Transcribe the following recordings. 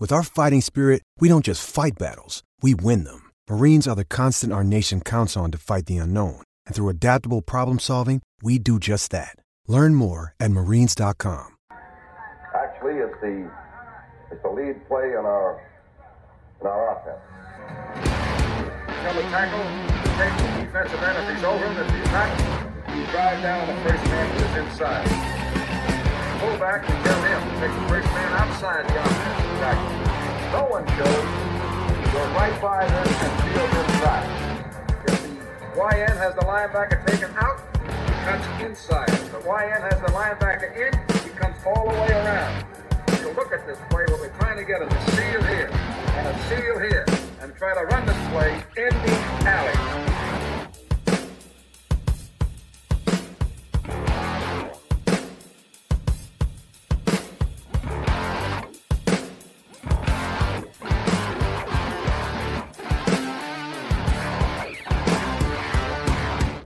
With our fighting spirit, we don't just fight battles, we win them. Marines are the constant our nation counts on to fight the unknown. And through adaptable problem solving, we do just that. Learn more at marines.com. Actually, it's the it's the lead play in our in our offense. Come to tackle, take the defensive end if he's over him. If he's not, you drive down the first man to his inside. Pull back and tell him take the first man outside the offensive tackle. No one shows. Go right by them and field inside. If the YN has the linebacker taken out, he cuts inside. If the YN has the linebacker in, he comes all the way around. So look at this play. What we're trying to get is a seal here and a seal here and try to run this play in the alley.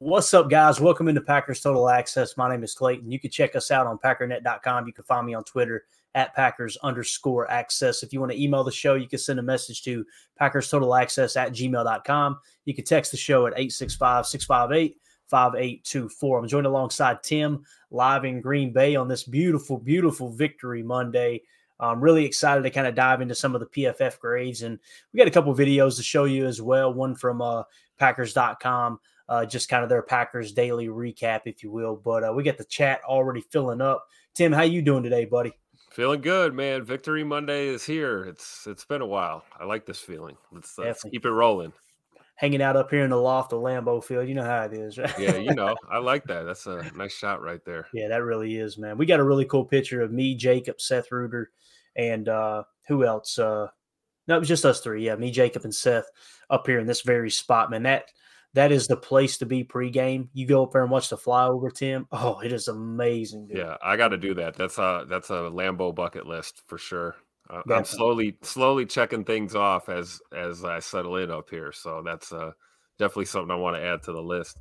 What's up, guys? Welcome into Packers Total Access. My name is Clayton. You can check us out on packernet.com. You can find me on Twitter at Packers underscore access. If you want to email the show, you can send a message to Packers Total Access at gmail.com. You can text the show at 865 658 5824. I'm joined alongside Tim live in Green Bay on this beautiful, beautiful victory Monday. I'm really excited to kind of dive into some of the PFF grades. And we got a couple videos to show you as well. One from uh, Packers.com, uh, just kind of their Packers daily recap, if you will. But uh, we got the chat already filling up. Tim, how you doing today, buddy? Feeling good, man. Victory Monday is here. It's it's been a while. I like this feeling. Let's, let's keep it rolling. Hanging out up here in the loft of Lambeau Field. You know how it is, right? Yeah, you know, I like that. That's a nice shot right there. Yeah, that really is, man. We got a really cool picture of me, Jacob, Seth Reuter, and uh who else? Uh no, it was just us three. Yeah, me, Jacob, and Seth up here in this very spot, man. That that is the place to be pregame. You go up there and watch the flyover, Tim. Oh, it is amazing. Dude. Yeah, I got to do that. That's a that's a Lambeau bucket list for sure. Uh, I'm slowly slowly checking things off as as I settle in up here. So that's uh definitely something I want to add to the list.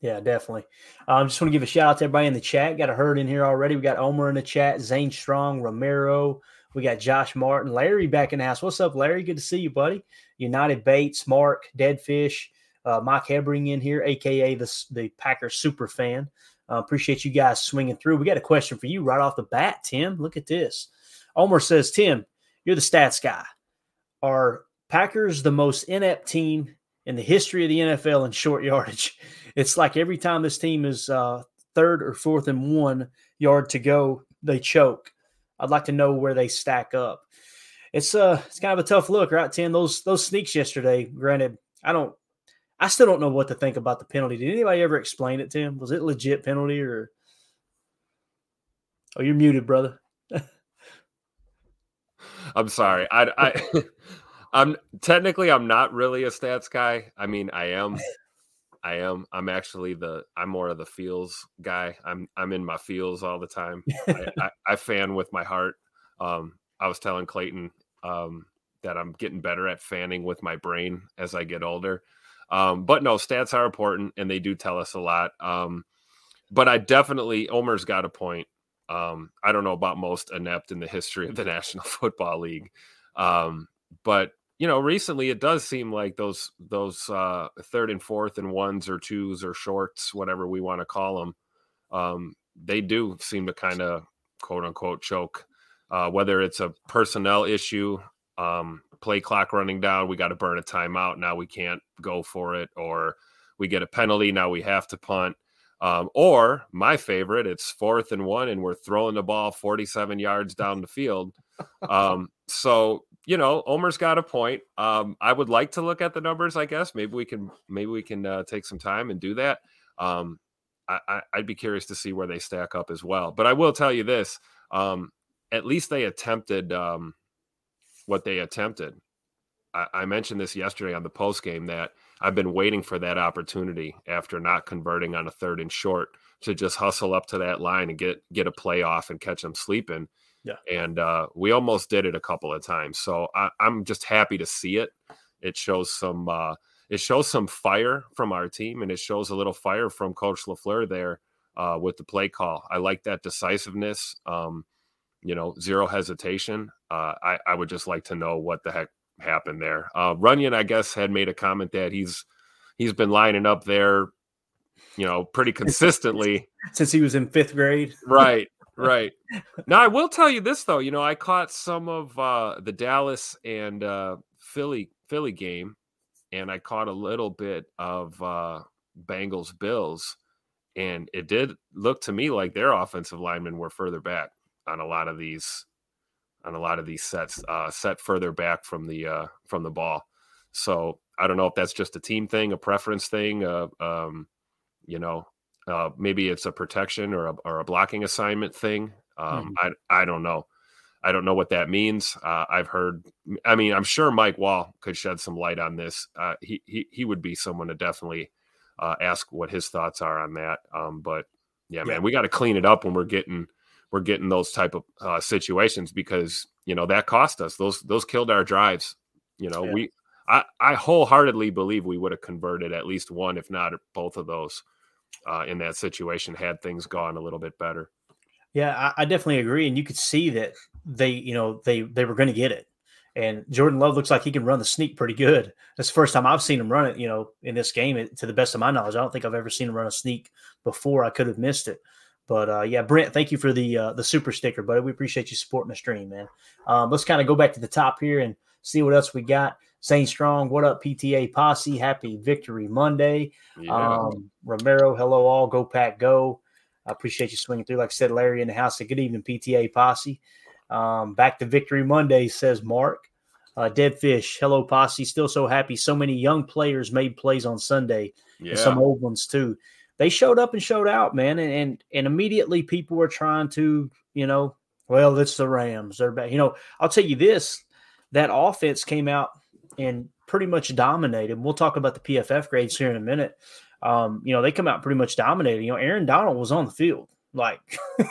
Yeah, definitely. Um, just want to give a shout out to everybody in the chat. Got a herd in here already. We got Omer in the chat, Zane Strong, Romero. We got Josh Martin, Larry back in the house. What's up, Larry? Good to see you, buddy. United Bates, Mark, Deadfish, uh, Mike Hebring in here, aka the the Packers super fan. Uh, appreciate you guys swinging through. We got a question for you right off the bat, Tim. Look at this. Omer says, Tim, you're the stats guy. Are Packers the most inept team in the history of the NFL in short yardage? It's like every time this team is uh, third or fourth and one yard to go, they choke. I'd like to know where they stack up. It's uh, it's kind of a tough look, right? Tim, those those sneaks yesterday. Granted, I don't, I still don't know what to think about the penalty. Did anybody ever explain it to him? Was it legit penalty or? Oh, you're muted, brother. I'm sorry. I I I'm technically I'm not really a stats guy. I mean, I am I am. I'm actually the. I'm more of the feels guy. I'm. I'm in my feels all the time. I, I, I fan with my heart. Um, I was telling Clayton um, that I'm getting better at fanning with my brain as I get older. Um, but no, stats are important and they do tell us a lot. Um, but I definitely Omer's got a point. Um, I don't know about most inept in the history of the National Football League, um, but you know, recently it does seem like those those uh, third and fourth and ones or twos or shorts, whatever we want to call them, um, they do seem to kind of quote unquote choke. Uh, whether it's a personnel issue, um, play clock running down. We got to burn a timeout. Now we can't go for it, or we get a penalty. Now we have to punt. Um, or my favorite, it's fourth and one, and we're throwing the ball 47 yards down the field. Um, so you know, Omer's got a point. Um, I would like to look at the numbers. I guess maybe we can maybe we can uh, take some time and do that. Um, I, would be curious to see where they stack up as well. But I will tell you this: um, at least they attempted um, what they attempted. I, I, mentioned this yesterday on the post game that I've been waiting for that opportunity after not converting on a third and short to just hustle up to that line and get get a play off and catch them sleeping. Yeah. And uh, we almost did it a couple of times. So I, am just happy to see it. It shows some uh, it shows some fire from our team, and it shows a little fire from Coach LaFleur there uh, with the play call. I like that decisiveness. Um, you know, zero hesitation. Uh, I, I would just like to know what the heck happened there. Uh, Runyan, I guess, had made a comment that he's he's been lining up there, you know, pretty consistently since he was in fifth grade. right, right. Now I will tell you this though. You know, I caught some of uh, the Dallas and uh, Philly Philly game, and I caught a little bit of uh, Bengals Bills, and it did look to me like their offensive linemen were further back on a lot of these on a lot of these sets uh, set further back from the uh, from the ball. So I don't know if that's just a team thing, a preference thing, uh, um, you know, uh, maybe it's a protection or a, or a blocking assignment thing. Um, mm-hmm. I I don't know. I don't know what that means. Uh, I've heard. I mean, I'm sure Mike Wall could shed some light on this. Uh, he he he would be someone to definitely uh, ask what his thoughts are on that. Um, but yeah, yeah, man, we got to clean it up when we're getting we're getting those type of uh, situations because you know that cost us. Those those killed our drives. You know, yeah. we I I wholeheartedly believe we would have converted at least one, if not both of those, uh, in that situation had things gone a little bit better. Yeah, I, I definitely agree, and you could see that they you know they they were going to get it. And Jordan Love looks like he can run the sneak pretty good. That's the first time I've seen him run it, you know, in this game. To the best of my knowledge, I don't think I've ever seen him run a sneak before. I could have missed it. But uh, yeah, Brent, thank you for the uh, the super sticker, buddy. We appreciate you supporting the stream, man. Um, let's kind of go back to the top here and see what else we got. Zane Strong, what up, PTA posse? Happy Victory Monday. Yeah. Um, Romero, hello all. Go pack, go. I appreciate you swinging through. Like I said, Larry in the house. Good evening, PTA posse. Um, back to Victory Monday, says Mark. Uh, Dead Fish, hello posse. Still so happy. So many young players made plays on Sunday, yeah. and some old ones too they showed up and showed out, man, and and, and immediately people were trying to, you know, well, it's the Rams. They're back. You know, I'll tell you this: that offense came out and pretty much dominated. We'll talk about the PFF grades here in a minute. Um, you know, they come out pretty much dominated. You know, Aaron Donald was on the field. Like,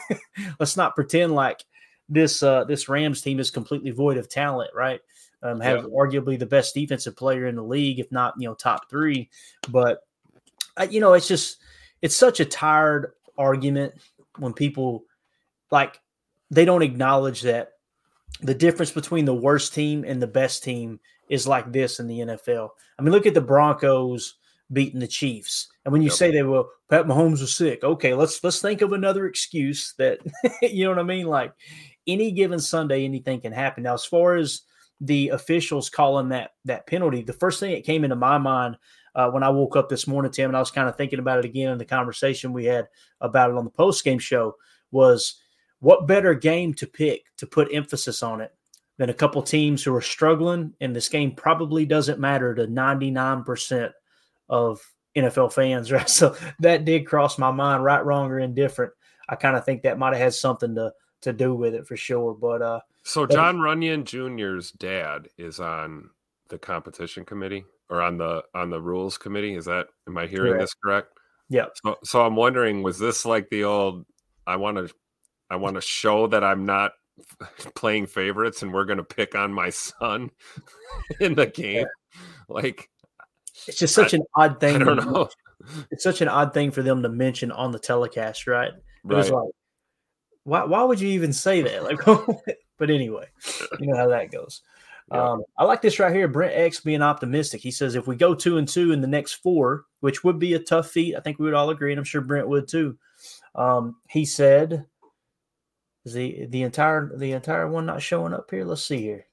let's not pretend like this uh, this Rams team is completely void of talent, right? Um, have yeah. arguably the best defensive player in the league, if not you know top three. But uh, you know, it's just it's such a tired argument when people like they don't acknowledge that the difference between the worst team and the best team is like this in the NFL. I mean, look at the Broncos beating the Chiefs. And when you yep. say they were Pat Mahomes was sick, okay, let's let's think of another excuse that you know what I mean. Like any given Sunday, anything can happen. Now, as far as the officials calling that that penalty, the first thing that came into my mind uh, when I woke up this morning, Tim, and I was kind of thinking about it again in the conversation we had about it on the post game show was what better game to pick to put emphasis on it than a couple teams who are struggling, and this game probably doesn't matter to 99% of NFL fans, right? So that did cross my mind, right, wrong, or indifferent. I kind of think that might have had something to to do with it for sure. But uh so Jon Runyan Jr.'s dad is on the competition committee or on the on the rules committee. Is that am I hearing correct. this correct? Yeah. So so I'm wondering, was this like the old I want to I want to show that I'm not playing favorites and we're going to pick on my son in the game? Yeah. Like it's just such I, an odd thing. I don't know. It's such an odd thing for them to mention on the telecast, right? It right. was like, why, why would you even say that? Like, but anyway, you know how that goes. Um, I like this right here. Brent X being optimistic. He says if we go two and two in the next four, which would be a tough feat, I think we would all agree, and I'm sure Brent would too. Um, he said, "Is the the entire the entire one not showing up here? Let's see here.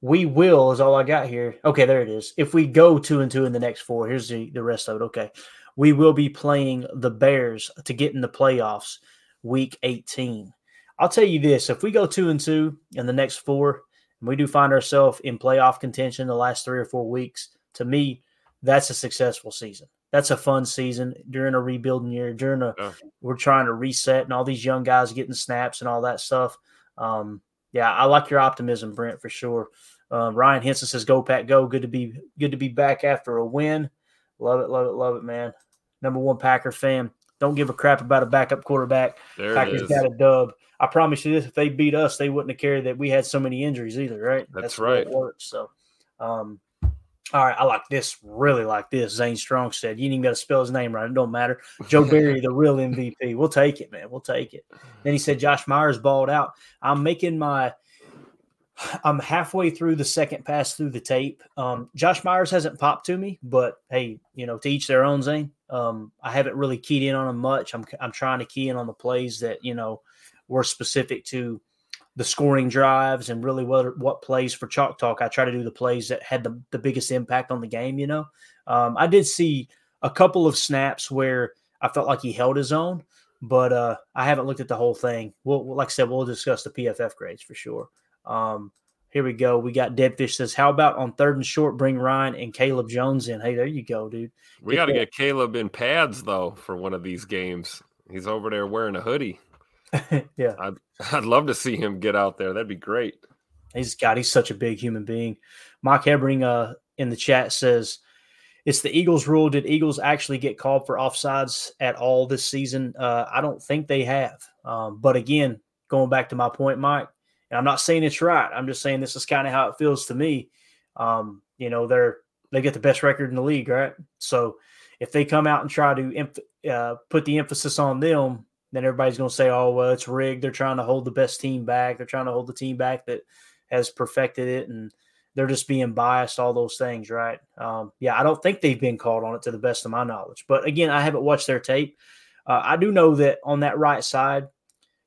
we will is all I got here. Okay, there it is. If we go two and two in the next four, here's the, the rest of it. Okay. We will be playing the Bears to get in the playoffs week 18. I'll tell you this if we go two and two in the next four, we do find ourselves in playoff contention the last three or four weeks, to me, that's a successful season. That's a fun season during a rebuilding year. During a, yeah. we're trying to reset, and all these young guys getting snaps and all that stuff. Um, yeah, I like your optimism, Brent, for sure. Uh, Ryan Henson says, "Go Pack, go! Good to be good to be back after a win. Love it, love it, love it, man. Number one Packer fan. Don't give a crap about a backup quarterback. There Packers got a dub. I promise you this: if they beat us, they wouldn't have cared that we had so many injuries either, right? That's, That's right. It works. So, um, all right, I like this. Really like this. Zane Strong said, "You even got to spell his name right. It don't matter." Joe Barry, the real MVP. We'll take it, man. We'll take it. Then he said, "Josh Myers balled out." I'm making my. I'm halfway through the second pass through the tape. Um, Josh Myers hasn't popped to me, but hey, you know, to each their own. Zane. Um, I haven't really keyed in on him much. I'm I'm trying to key in on the plays that you know were specific to the scoring drives and really what what plays for chalk talk. I try to do the plays that had the, the biggest impact on the game. You know, um, I did see a couple of snaps where I felt like he held his own, but uh, I haven't looked at the whole thing. We'll, like I said, we'll discuss the PFF grades for sure. Um, here we go. We got Deadfish says, "How about on third and short, bring Rhyan and Caleb Jones in?" Hey, there you go, dude. We got to get Caleb in pads though for one of these games. He's over there wearing a hoodie. yeah, I'd, I'd love to see him get out there. That'd be great. He's got. He's such a big human being. Mike Hebring uh, in the chat says, "It's the Eagles' rule. Did Eagles actually get called for offsides at all this season? Uh, I don't think they have. Um, but again, going back to my point, Mike, and I'm not saying it's right. I'm just saying this is kind of how it feels to me. Um, you know, they're they get the best record in the league, right? So if they come out and try to uh, put the emphasis on them, then everybody's going to say, "Oh, well, it's rigged. They're trying to hold the best team back. They're trying to hold the team back that has perfected it, and they're just being biased. All those things, right? Um, yeah, I don't think they've been called on it to the best of my knowledge. But again, I haven't watched their tape. Uh, I do know that on that right side,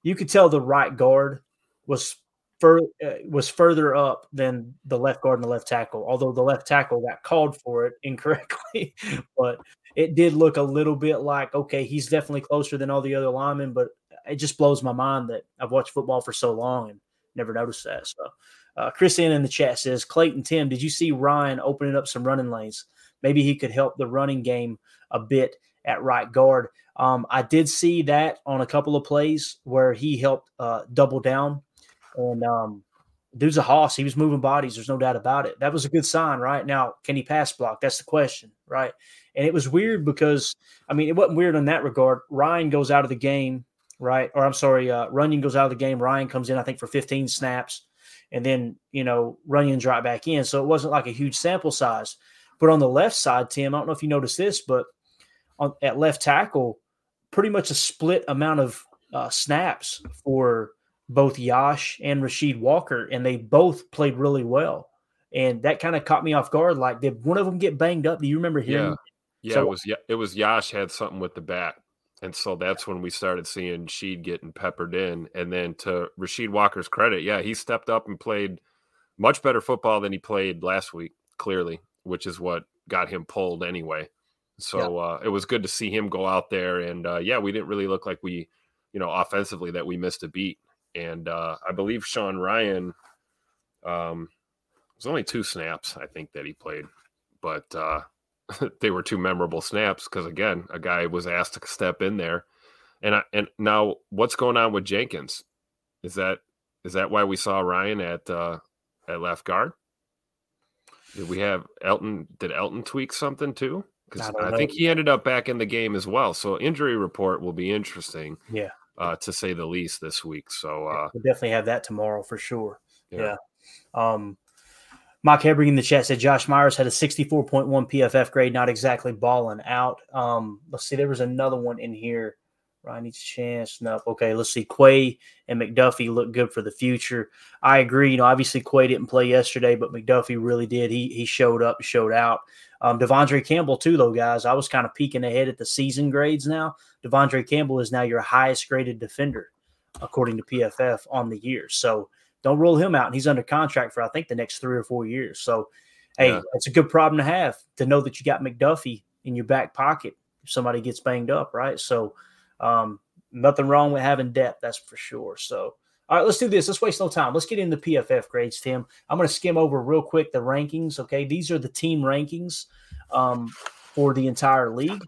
you could tell the right guard was fur, uh, was further up than the left guard and the left tackle. Although the left tackle got called for it incorrectly, but it did look a little bit like okay, he's definitely closer than all the other linemen, but it just blows my mind that I've watched football for so long and never noticed that. So, uh, Chris in in the chat says, Clayton Tim, did you see Rhyan opening up some running lanes? Maybe he could help the running game a bit at right guard. Um, I did see that on a couple of plays where he helped uh, double down, and um, dude's a hoss. He was moving bodies. There's no doubt about it. That was a good sign, right? Now, can he pass block? That's the question, right? And it was weird because, I mean, it wasn't weird in that regard. Rhyan goes out of the game, right? Or I'm sorry, uh, Runyan goes out of the game. Rhyan comes in, I think, for 15 snaps. And then, you know, Runyan's right back in. So it wasn't like a huge sample size. But on the left side, Tim, I don't know if you noticed this, but on, at left tackle, pretty much a split amount of uh, snaps for both Yosh and Rasheed Walker, and they both played really well. And that kind of caught me off guard. Like, did one of them get banged up? Do you remember hearing? Yeah. Yeah, so, it was it was Yosh had something with the back, and so that's when we started seeing Sheed getting peppered in. And then to Rasheed Walker's credit, yeah, he stepped up and played much better football than he played last week, clearly, which is what got him pulled anyway. So yeah. uh, it was good to see him go out there, and uh, yeah, we didn't really look like we, you know, offensively that we missed a beat. And uh, I believe Sean Rhyan, um, it was only two snaps I think that he played, but uh, they were two memorable snaps because again, a guy was asked to step in there, and I, and now what's going on with Jenkins? Is that is that why we saw Rhyan at uh, at left guard? Did we have Elgton? Did Elgton tweak something too? Because I, I think he ended up back in the game as well. So injury report will be interesting. Yeah, uh, to say the least this week. So uh, we'll definitely have that tomorrow for sure. Yeah. yeah. Um, Mike Hebring in the chat said Josh Myers had a 64.1 PFF grade, not exactly balling out. Um, let's see, there was another one in here. Rhyan needs a chance. No, okay. Let's see. Quay and McDuffie look good for the future. I agree. You know, obviously Quay didn't play yesterday, but McDuffie really did. He he showed up, showed out. Um, De'Vondre Campbell too, though, guys. I was kind of peeking ahead at the season grades now. De'Vondre Campbell is now your highest graded defender according to PFF on the year. So don't rule him out. And he's under contract for I think the next three or four years. So, hey, yeah. it's a good problem to have to know that you got McDuffie in your back pocket if somebody gets banged up, right? So, um, nothing wrong with having depth, that's for sure. So, all right, let's do this. Let's waste no time. Let's get into PFF grades, Tim. I'm going to skim over real quick the rankings. Okay, these are the team rankings um, for the entire league,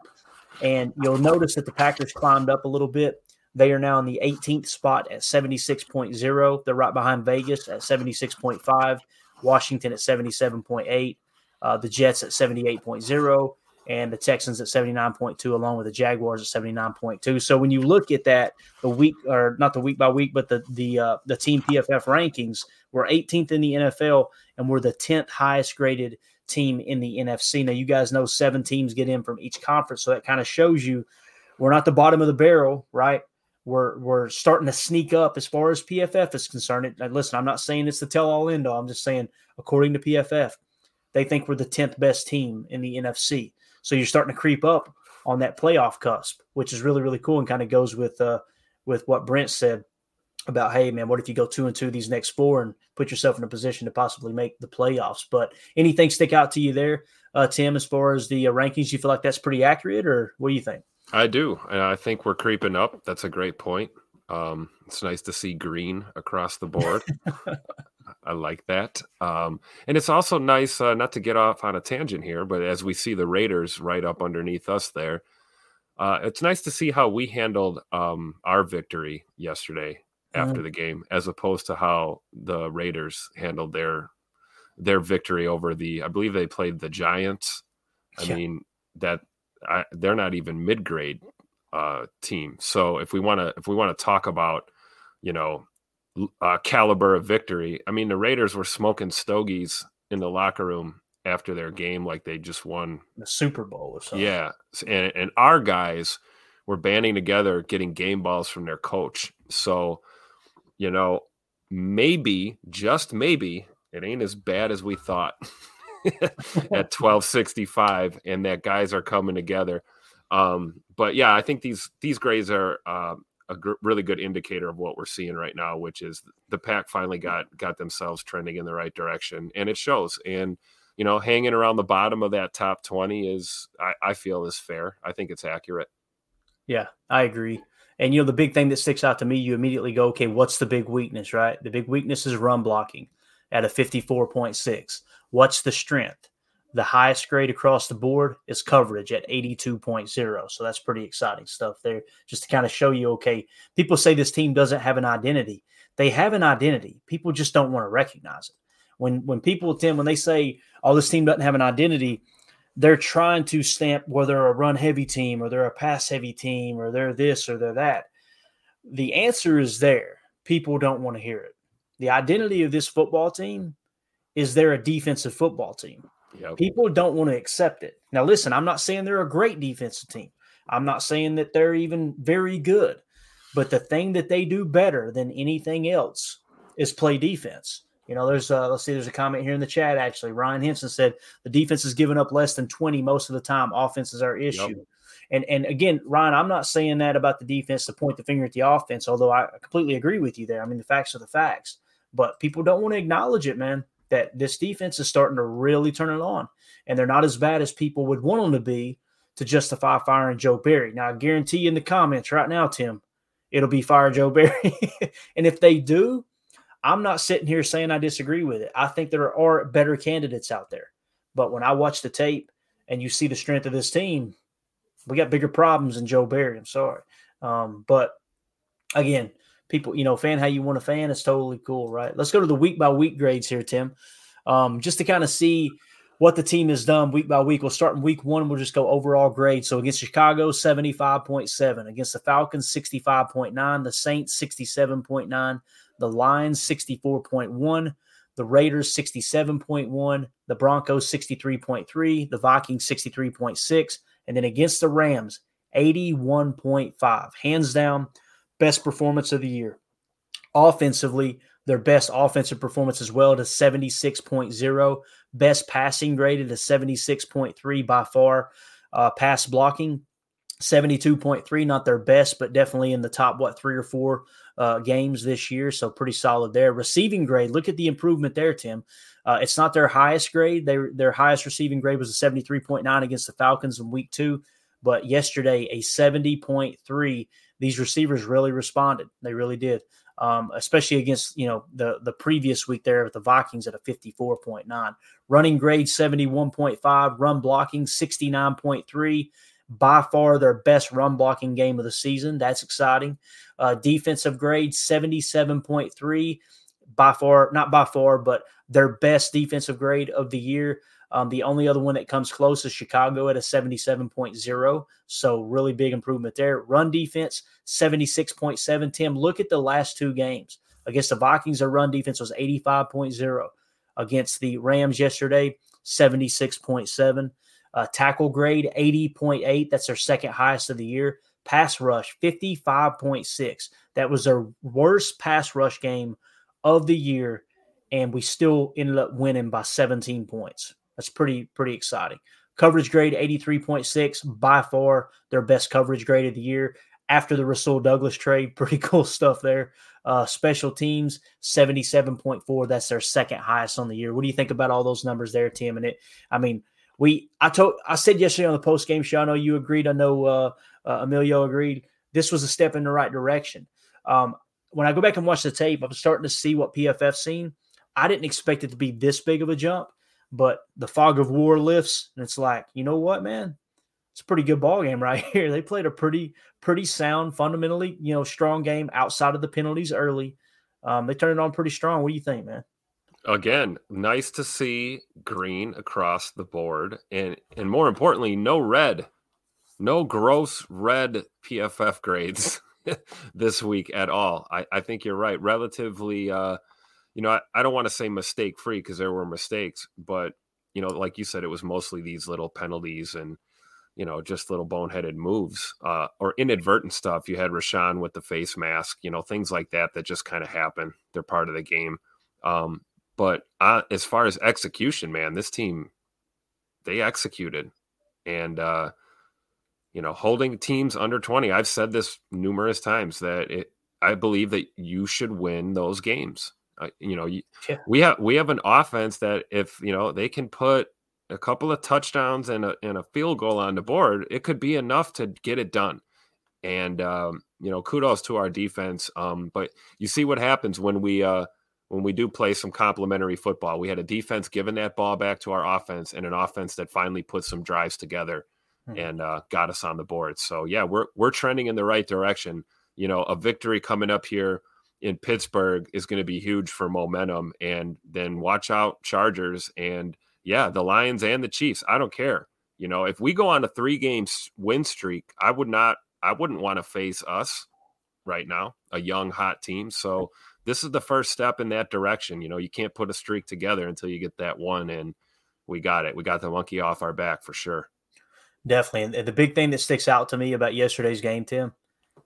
and you'll notice that the Packers climbed up a little bit. They are now in the 18th spot at 76.0. They're right behind Vegas at 76.5, Washington at 77.8, uh, the Jets at 78.0, and the Texans at 79.2, along with the Jaguars at 79.2. So when you look at that, the week or not the week by week, but the the uh, the team PFF rankings, we're 18th in the NFL and we're the 10th highest graded team in the NFC. Now you guys know seven teams get in from each conference, so that kind of shows you we're not the bottom of the barrel, right? We're we're starting to sneak up as far as PFF is concerned. And listen, I'm not saying it's the tell all end all. I'm just saying according to PFF, they think we're the 10th best team in the NFC. So you're starting to creep up on that playoff cusp, which is really really cool and kind of goes with uh, with what Brent said about hey man, what if you go two and two these next four and put yourself in a position to possibly make the playoffs? But anything stick out to you there, uh, Tim, as far as the uh, rankings? You feel like that's pretty accurate, or what do you think? I do. I think we're creeping up. That's a great point. Um, it's nice to see green across the board. I like that. Um, and it's also nice, uh, not to get off on a tangent here, but as we see the Raiders right up underneath us there, uh, it's nice to see how we handled um, our victory yesterday after mm. the game, as opposed to how the Raiders handled their their victory over the. I believe they played the Giants. I yeah. mean that I, they're not even mid grade uh, team. So if we want to if we want to talk about you know uh, caliber of victory. I mean, the Raiders were smoking stogies in the locker room after their game, like they just won the Super Bowl or something. Yeah, and, and our guys were banding together, getting game balls from their coach. So, you know, maybe, just maybe, it ain't as bad as we thought at 1265 and that guys are coming together. Um, but yeah, I think these these grades are uh, a gr- really good indicator of what we're seeing right now, which is the pack finally got got themselves trending in the right direction, and it shows. And you know, hanging around the bottom of that top twenty is, I, I feel, is fair. I think it's accurate. Yeah, I agree. And you know, the big thing that sticks out to me, you immediately go, okay, what's the big weakness, right? The big weakness is run blocking at a 54.6. What's the strength? The highest grade across the board is coverage at 82.0. So that's pretty exciting stuff there, just to kind of show you okay, people say this team doesn't have an identity. They have an identity. People just don't want to recognize it. When when people Tim, when they say, oh, this team doesn't have an identity, they're trying to stamp whether they're a run heavy team or they're a pass heavy team or they're this or they're that. The answer is there. People don't want to hear it. The identity of this football team is they're a defensive football team. Yep. People don't want to accept it. Now, listen, I'm not saying they're a great defensive team. I'm not saying that they're even very good. But the thing that they do better than anything else is play defense. You know, there's uh, let's see, there's a comment here in the chat actually. Ryan Henson said the defense has given up less than 20 most of the time. Offense is our issue. Yep. And and again, Ryan, I'm not saying that about the defense to point the finger at the offense, although I completely agree with you there. I mean, the facts are the facts, but people don't want to acknowledge it, man that this defense is starting to really turn it on, and they're not as bad as people would want them to be to justify firing Joe Barry. Now, I guarantee you in the comments right now, Tim, it'll be fire Joe Barry. and if they do, I'm not sitting here saying I disagree with it. I think there are better candidates out there. But when I watch the tape and you see the strength of this team, we got bigger problems than Joe Barry. I'm sorry. Um, but again, people, you know, fan how you want to fan is totally cool, right? Let's go to the week by week grades here, Tim, um, just to kind of see what the team has done week by week. We'll start in week one. We'll just go overall grade. So against Chicago, 75.7. Against the Falcons, 65.9. The Saints, 67.9. The Lions, 64.1. The Raiders, 67.1. The Broncos, 63.3. The Vikings, 63.6. And then against the Rams, 81.5. Hands down, best performance of the year. Offensively, their best offensive performance as well to 76.0, best passing graded to 76.3 by far. Uh, pass blocking, 72.3, not their best, but definitely in the top, what, three or four uh, games this year. So pretty solid there. Receiving grade, look at the improvement there, Tim. Uh, it's not their highest grade. They, their highest receiving grade was a 73.9 against the Falcons in week two, but yesterday a 70.3. These receivers really responded. They really did. Um, especially against you know the the previous week there with the Vikings at a 54.9. Running grade 71.5, run blocking 69.3 by far their best run blocking game of the season. That's exciting. Uh, defensive grade 77.3, by far, not by far, but their best defensive grade of the year. Um, the only other one that comes close is Chicago at a 77.0. So, really big improvement there. Run defense 76.7. Tim, look at the last two games. Against the Vikings, their run defense was 85.0. Against the Rams yesterday, 76.7. Uh, tackle grade 80.8. That's their second highest of the year. Pass rush 55.6. That was their worst pass rush game of the year, and we still ended up winning by 17 points. That's pretty pretty exciting. Coverage grade 83.6, by far their best coverage grade of the year. After the Rasul Douglas trade, pretty cool stuff there. Uh, special teams 77.4. That's their second highest on the year. What do you think about all those numbers there, Tim? And it, I mean, we I told I said yesterday on the post game show. I know you agreed. I know uh, uh, Emilio agreed. This was a step in the right direction. Um, when I go back and watch the tape, I'm starting to see what PFF seen. I didn't expect it to be this big of a jump, but the fog of war lifts, and it's like, you know what, man? It's a pretty good ball game right here. They played a pretty, pretty sound, fundamentally, you know, strong game outside of the penalties early. Um, they turned it on pretty strong. What do you think, man? again, nice to see green across the board, and and more importantly, no red, no gross red PFF grades this week at all. I, I think you're right. Relatively, uh, you know, I, I don't want to say mistake free because there were mistakes, but you know, like you said, it was mostly these little penalties and you know, just little boneheaded moves uh, or inadvertent stuff. You had Rashan with the face mask, you know, things like that that just kind of happen. They're part of the game. Um, but uh, as far as execution, man, this team they executed, and uh, you know, holding teams under twenty. I've said this numerous times that it, I believe that you should win those games. Uh, you know, you, yeah. we have we have an offense that if you know they can put a couple of touchdowns and a and a field goal on the board, it could be enough to get it done. And um, you know, kudos to our defense. Um, but you see what happens when we uh, when we do play some complementary football. We had a defense giving that ball back to our offense and an offense that finally put some drives together hmm. and uh, got us on the board. So yeah, we're we're trending in the right direction. You know, a victory coming up here in Pittsburgh is going to be huge for momentum. And then watch out Chargers and yeah, the Lions and the Chiefs. I don't care. You know, if we go on a three game win streak, I would not. I wouldn't want to face us right now, a young hot team. So this is the first step in that direction. You know, you can't put a streak together until you get that one, and we got it. We got the monkey off our back for sure. Definitely. And the big thing that sticks out to me about yesterday's game, Tim,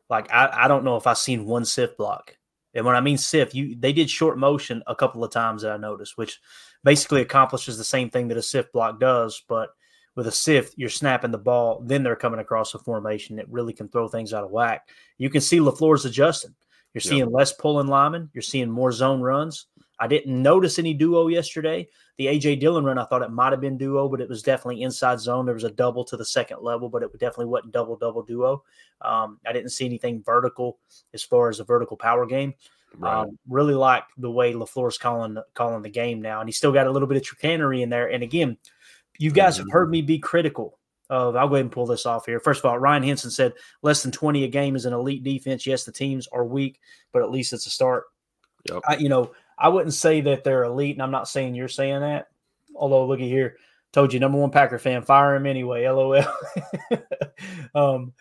like I, I don't know if I've seen one sift block. And when I mean SIF, you they did short motion a couple of times that I noticed, which basically accomplishes the same thing that a SIF block does, but with a SIF, you're snapping the ball, then they're coming across a formation that really can throw things out of whack. You can see LaFleur's adjusting. You're seeing yep. less pulling linemen. You're seeing more zone runs. I didn't notice any duo yesterday. The AJ Dillon run, I thought it might have been duo, but it was definitely inside zone. There was a double to the second level, but it definitely wasn't double double duo. Um, I didn't see anything vertical as far as a vertical power game. Right. Um, really like the way LaFleur's calling calling the game now, and he's still got a little bit of chicanery in there. And again, you guys mm-hmm. have heard me be critical of, I'll go ahead and pull this off here. First of all, Ryan Henson said less than 20 a game is an elite defense. Yes, the teams are weak, but at least it's a start. Yep. I, you know, I wouldn't say that they're elite, and I'm not saying you're saying that. Although, looky here, told you, number one Packer fan, fire him anyway. LOL. um,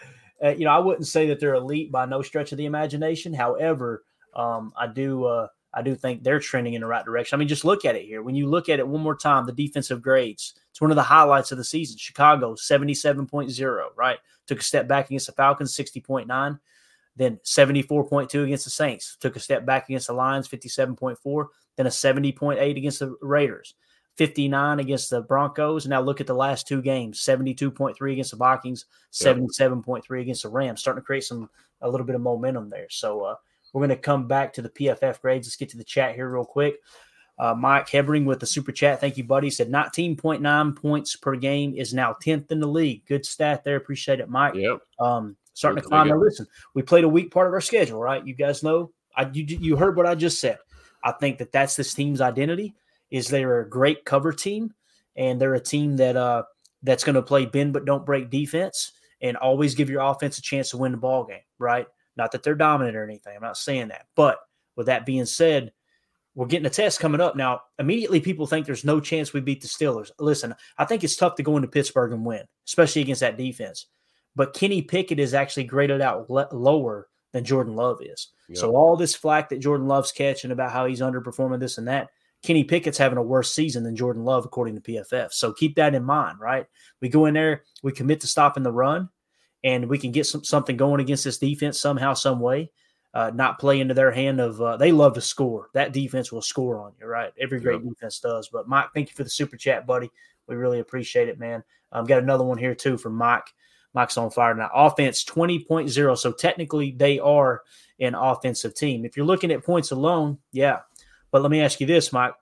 uh, you know, I wouldn't say that they're elite by no stretch of the imagination. However, um, I do. Uh, I do think they're trending in the right direction. I mean, just look at it here. When you look at it one more time, the defensive grades, it's one of the highlights of the season. Chicago, 77.0, right? Took a step back against the Falcons, 60.9. Then 74.2 against the Saints. Took a step back against the Lions, 57.4. Then a 70.8 against the Raiders. 59 against the Broncos. Now look at the last two games 72.3 against the Vikings, 77.3 against the Rams, starting to create some a little bit of momentum there. So uh, we're going to come back to the PFF grades. Let's get to the chat here real quick. Uh, Mike Hebring with the super chat. Thank you, buddy. Said 19.9 points per game is now 10th in the league. Good stat there. Appreciate it, Mike. Yep. Um, starting to climb. Now, listen, we played a weak part of our schedule, right? You guys know. I you, you heard what I just said. I think that that's this team's identity. Is they're a great cover team, and they're a team that uh that's going to play bend but don't break defense and always give your offense a chance to win the ball game, right? Not that they're dominant or anything. I'm not saying that, but with that being said, we're getting a test coming up now. Immediately, people think there's no chance we beat the Steelers. Listen, I think it's tough to go into Pittsburgh and win, especially against that defense. But Kenny Pickett is actually graded out le- lower than Jordan Love is. Yep. So all this flack that Jordan Love's catching about how he's underperforming this and that, Kenny Pickett's having a worse season than Jordan Love, according to PFF. So keep that in mind, right? We go in there, we commit to stopping the run, and we can get some, something going against this defense somehow, some way uh, not play into their hand of uh, they love to score. That defense will score on you, right? Every great yep. defense does. But Mike, thank you for the super chat, buddy. We really appreciate it, man. Um, got another one here too from Mike. Mike's on fire now. Offense 20.0. So technically they are an offensive team. If you're looking at points alone, yeah. But let me ask you this, Mike.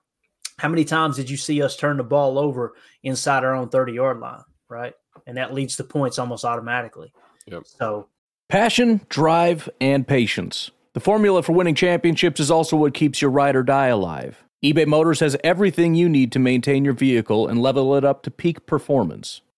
How many times did you see us turn the ball over inside our own 30 yard line? Right. And that leads to points almost automatically. Yep. So Passion, drive, and patience. The formula for winning championships is also what keeps your ride or die alive. eBay Motors has everything you need to maintain your vehicle and level it up to peak performance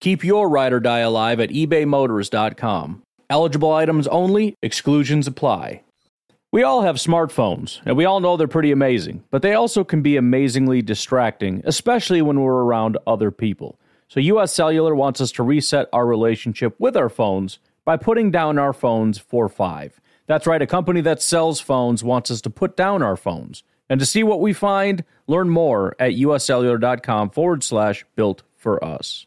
Keep your ride or die alive at ebaymotors.com. Eligible items only, exclusions apply. We all have smartphones, and we all know they're pretty amazing, but they also can be amazingly distracting, especially when we're around other people. So, US Cellular wants us to reset our relationship with our phones by putting down our phones for five. That's right, a company that sells phones wants us to put down our phones. And to see what we find, learn more at uscellular.com forward slash built for us.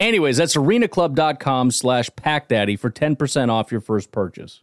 Anyways, that's arenaclub.com slash packdaddy for 10% off your first purchase.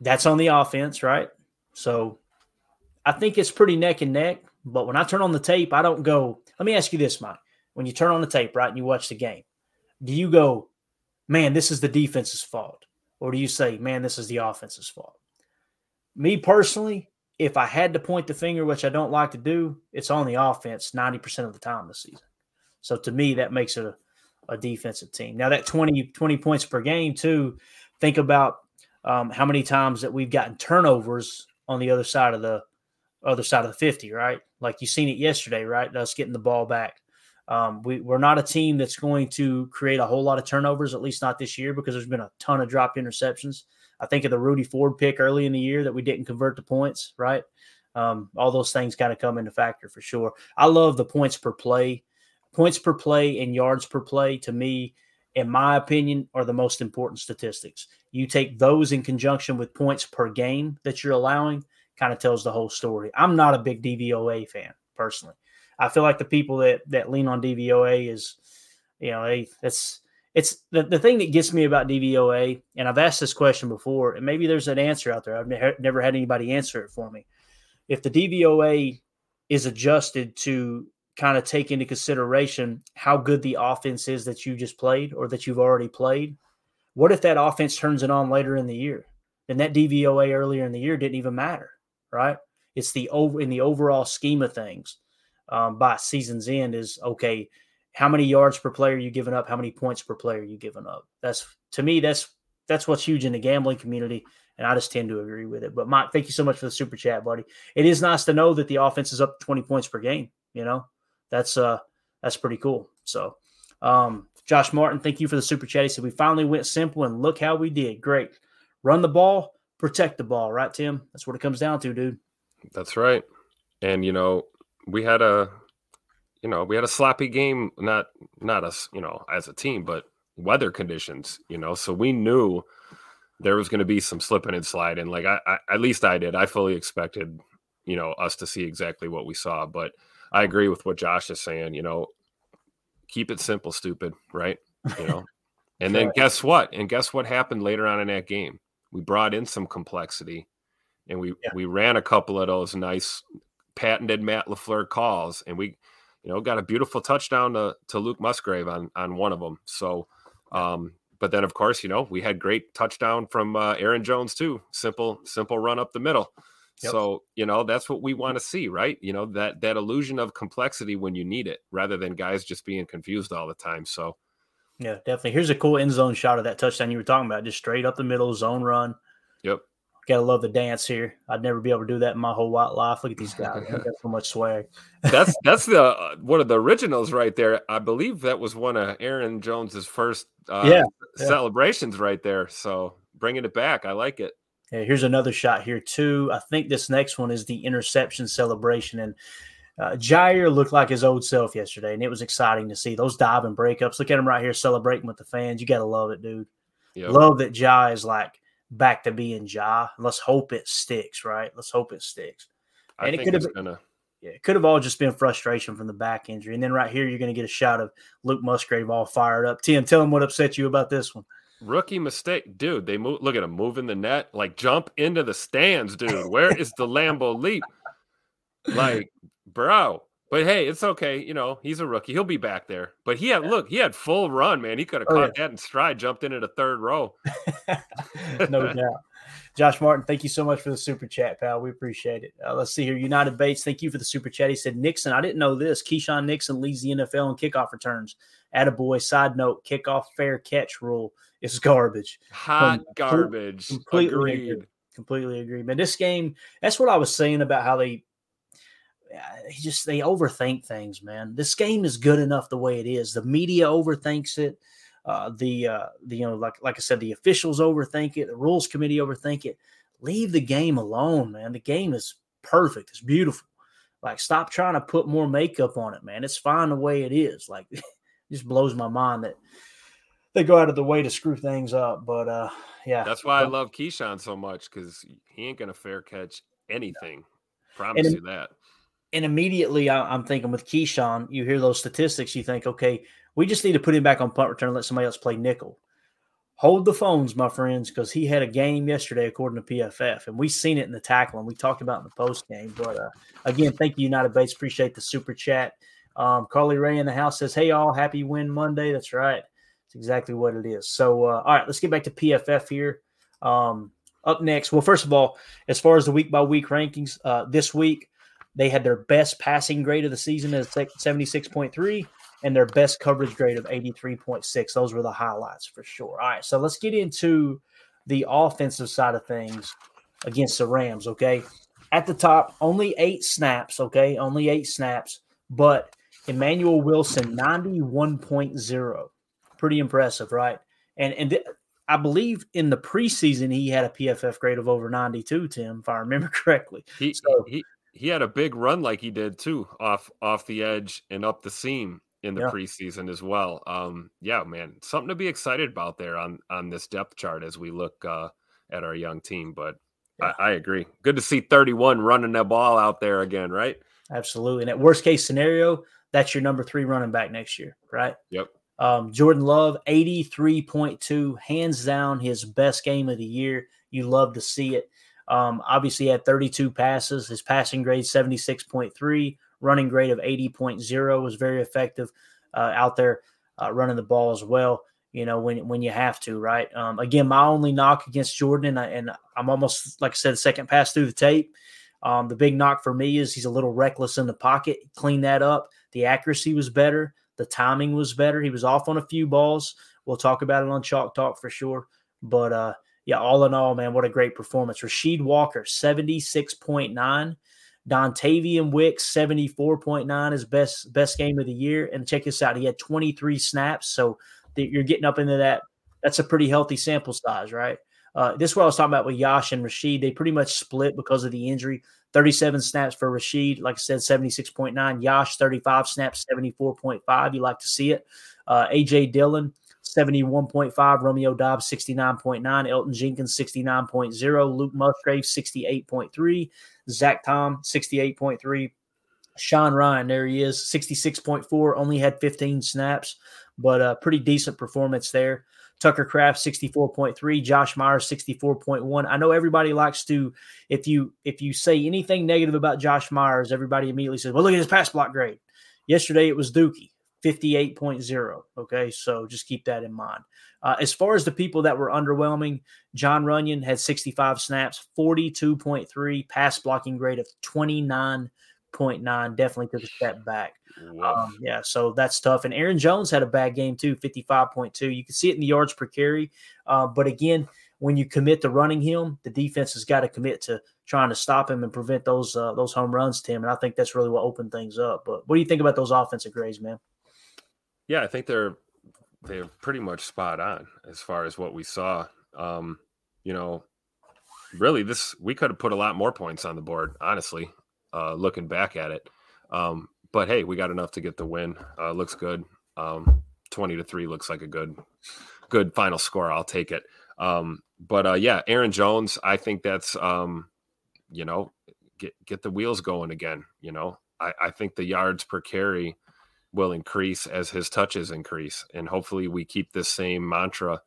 That's on the offense, right? So I think it's pretty neck and neck. But when I turn on the tape, I don't go, let me ask you this, Mike. When you turn on the tape, right, and you watch the game, do you go, man, this is the defense's fault? Or do you say, man, this is the offense's fault? Me personally, if I had to point the finger, which I don't like to do, it's on the offense 90% of the time this season. So to me, that makes it a, a defensive team. Now, that 20, 20 points per game, too, think about um, how many times that we've gotten turnovers on the other side of the other side of the 50, right? Like you seen it yesterday, right? Us getting the ball back Um, we, we're not a team that's going to create a whole lot of turnovers, at least not this year, because there's been a ton of drop interceptions. I think of the Rudy Ford pick early in the year that we didn't convert to points, right? Um, all those things kind of come into factor for sure. I love the points per play. Points per play and yards per play to me, in my opinion, are the most important statistics. You take those in conjunction with points per game that you're allowing, kind of tells the whole story. I'm not a big DVOA fan personally. I feel like the people that that lean on DVOA is, you know, they, that's it's the, the thing that gets me about DVOA, and I've asked this question before, and maybe there's an answer out there. I've ne- never had anybody answer it for me. If the DVOA is adjusted to kind of take into consideration how good the offense is that you just played or that you've already played, what if that offense turns it on later in the year? Then that DVOA earlier in the year didn't even matter, right? It's the over in the overall scheme of things um, by season's end is okay how many yards per player you giving up, how many points per player you giving up. That's to me, that's that's what's huge in the gambling community, and I just tend to agree with it. But Mike, thank you so much for the super chat, buddy. It is nice to know that the offense is up 20 points per game. You know, that's uh that's pretty cool. So um Josh Martin, thank you for the super chat. He said we finally went simple and look how we did. Great. Run the ball, protect the ball, right, Tim? That's what it comes down to, dude. That's right. And you know, we had a you know, we had a sloppy game, not not us, you know, as a team, but weather conditions, you know, so we knew there was going to be some slipping and sliding. Like I, I, at least I did. I fully expected, you know, us to see exactly what we saw. But I agree with what Josh is saying. You know, keep it simple, stupid, right? You know, and then guess what? And guess what happened later on in that game? We brought in some complexity, and we yeah. we ran a couple of those nice patented Matt LaFleur calls, and we you know, got a beautiful touchdown to, to Luke Musgrave on on one of them. So, um, but then of course, you know, we had great touchdown from uh, Aaron Jones too. Simple, simple run up the middle. Yep. So you know that's what we want to see, right? You know that that illusion of complexity when you need it, rather than guys just being confused all the time. So, yeah, definitely. Here's a cool end zone shot of that touchdown you were talking about, just straight up the middle zone run. Yep. Gotta love the dance here. I'd never be able to do that in my whole white life. Look at these guys. They got so much swag. that's that's the uh, one of the originals right there. I believe that was one of Aaron Jones's first uh, yeah, yeah. celebrations right there. So bringing it back, I like it. Yeah, here's another shot here too. I think this next one is the interception celebration, and uh, Jaire looked like his old self yesterday, and it was exciting to see those diving breakups. Look at him right here celebrating with the fans. You gotta love it, dude. Yep. Love that Jai is like back to being Ja. Let's hope it sticks, right? Let's hope it sticks. And I it could have gonna... yeah, it could have all just been frustration from the back injury. And then right here, you're going to get a shot of Luke Musgrave all fired up. Tim, tell him what upset you about this one. Rookie mistake, dude. They move. Look at him moving the net, like jump into the stands, dude. Where is the Lambeau leap? Like, bro, but hey, it's okay. You know, he's a rookie. He'll be back there. But he had look, he had full run, man. He could have oh, caught yeah. that in stride, jumped into the third row. no doubt. Josh Martin, thank you so much for the super chat, pal. We appreciate it. Uh, let's see here. United Bates, thank you for the super chat. He said, Nixon, I didn't know this. Keisean Nixon leads the NFL in kickoff returns. Attaboy. Side note, kickoff fair catch rule is garbage. Hot garbage. Completely Agreed. Agree. Completely agree. Man, this game, that's what I was saying about how they he just they overthink things, man. This game is good enough the way it is. The media overthinks it. Uh, the uh, the you know like like I said, the officials overthink it. The rules committee overthink it. Leave the game alone, man. The game is perfect. It's beautiful. Like stop trying to put more makeup on it, man. It's fine the way it is. Like just blows my mind that they go out of the way to screw things up. But uh, yeah, that's why but, I love Keisean so much because he ain't gonna fair catch anything. Promise and, you that and immediately I, am thinking with Keisean, you hear those statistics, you think, okay, we just need to put him back on punt return and let somebody else play nickel. Hold the phones, my friends, because he had a game yesterday, according to PFF, and we've seen it in the tackling. We talked about in the post game. But uh, again, thank you, United Bates. Appreciate the super chat. Um, Carly Ray in the house says, "Hey, all, happy win Monday." That's right. It's exactly what it is. So, uh, all right, let's get back to PFF here. Um, up next, well, first of all, as far as the week by week rankings, uh, this week they had their best passing grade of the season at 76.3 and their best coverage grade of 83.6. Those were the highlights for sure. All right, so let's get into the offensive side of things against the Rams, okay? At the top, only eight snaps, okay? Only eight snaps, but Emmanuel Wilson, 91.0. Pretty impressive, right? And and th- I believe in the preseason he had a PFF grade of over 92, Tim, if I remember correctly. He so, he he had a big run like he did too, off off the edge and up the seam in the yeah. preseason as well. Um, yeah, man, something to be excited about there on on this depth chart as we look uh, at our young team. But yeah. I, I, agree. Good to see 31 running the ball out there again, right? Absolutely. And at worst case scenario, that's your number three running back next year, right? Yep. Um, Jordan Love, 83.2, hands down his best game of the year. You love to see it. Um, obviously, he had 32 passes. His passing grade 76.3, running grade of 80.0 was very effective uh, out there uh, running the ball as well. You know when when you have to, right? Um, again, my only knock against Jordan, and, I, and I'm almost like I said, second pass through the tape. Um, the big knock for me is he's a little reckless in the pocket. Clean that up. The accuracy was better. The timing was better. He was off on a few balls. We'll talk about it on Chalk Talk for sure. But uh, yeah, all in all, man, what a great performance. Rasheed Walker, 76.9. Dontayvion Wicks, 74.9, his best best game of the year. And check this out, he had 23 snaps. So you're getting up into that. That's a pretty healthy sample size, right? Uh, this is what I was talking about with Yosh and Rasheed. They pretty much split because of the injury. 37 snaps for Rasheed, like I said, 76.9. Yosh, 35 snaps, 74.5. You like to see it. Uh, AJ Dillon, 71.5. Romeo Doubs, 69.9. Elgton Jenkins, 69.0. Luke Musgrave, 68.3. Zach Tom, 68.3. Sean Rhyan, there he is, 66.4. Only had 15 snaps, but a pretty decent performance there. Tucker Kraft 64.3, Josh Myers 64.1. I know everybody likes to if you if you say anything negative about Josh Myers, everybody immediately says, "Well, look at his pass block grade." Yesterday it was Dookie 58.0. Okay, so just keep that in mind. Uh, as far as the people that were underwhelming, Jon Runyan had 65 snaps, 42.3 pass blocking grade of 29 0.9 definitely took a step back. Um, yeah, so that's tough. And Aaron Jones had a bad game too, 55.2. You can see it in the yards per carry. Uh, but again, when you commit to running him, the defense has got to commit to trying to stop him and prevent those uh, those home runs, Tim. And I think that's really what opened things up. But what do you think about those offensive grades, man? Yeah, I think they're they're pretty much spot on as far as what we saw. Um, you know, really, this we could have put a lot more points on the board, honestly uh, looking back at it. Um, but hey, we got enough to get the win. Uh, looks good. Um, 20 to 3 looks like a good good final score. I'll take it. Um, but uh, yeah, Aaron Jones, I think that's um, you know, get get the wheels going again. You know, I, I think the yards per carry will increase as his touches increase, and hopefully we keep this same mantra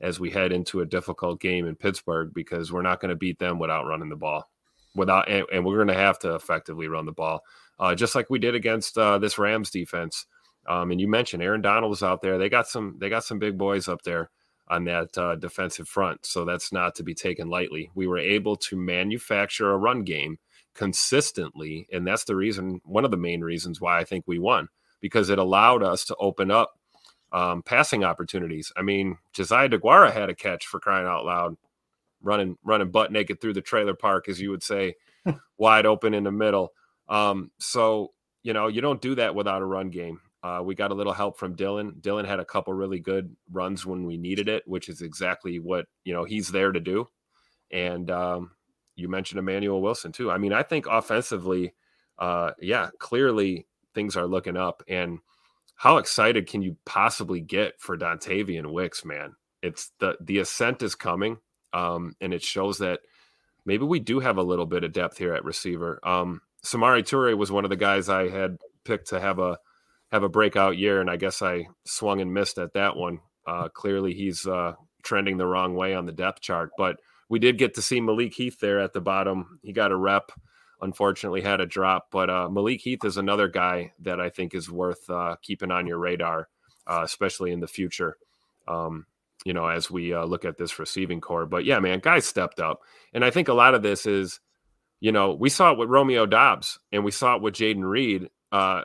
as we head into a difficult game in Pittsburgh because we're not going to beat them without running the ball without, and, and we're going to have to effectively run the ball, uh, just like we did against uh, this Rams defense. Um, and you mentioned Aaron Donald was out there. They got some, they got some big boys up there on that uh, defensive front. So that's not to be taken lightly. We were able to manufacture a run game consistently, and that's the reason, one of the main reasons why I think we won because it allowed us to open up um, passing opportunities. I mean, Josiah Deguara had a catch for crying out loud running running butt naked through the trailer park, as you would say, wide open in the middle. Um, so you know you don't do that without a run game. Uh, we got a little help from Dillon. Dillon had a couple really good runs when we needed it, which is exactly what you know he's there to do. And um, you mentioned Emmanuel Wilson too. I mean, I think offensively, uh, yeah, clearly things are looking up. And how excited can you possibly get for Dontayvion Wicks, man? It's the the ascent is coming. Um, and it shows that maybe we do have a little bit of depth here at receiver. Um, Samori Toure was one of the guys I had picked to have a have a breakout year, and I guess I swung and missed at that one. Uh, clearly, he's uh, trending the wrong way on the depth chart, but we did get to see Malik Heath there at the bottom. He got a rep. Unfortunately, had a drop, but uh, Malik Heath is another guy that I think is worth uh, keeping on your radar, uh, especially in the future. Um, you know, as we uh, look at this receiving core. But yeah, man, guys stepped up. And I think a lot of this is, you know, we saw it with Romeo Doubs and we saw it with Jayden Reed. Uh,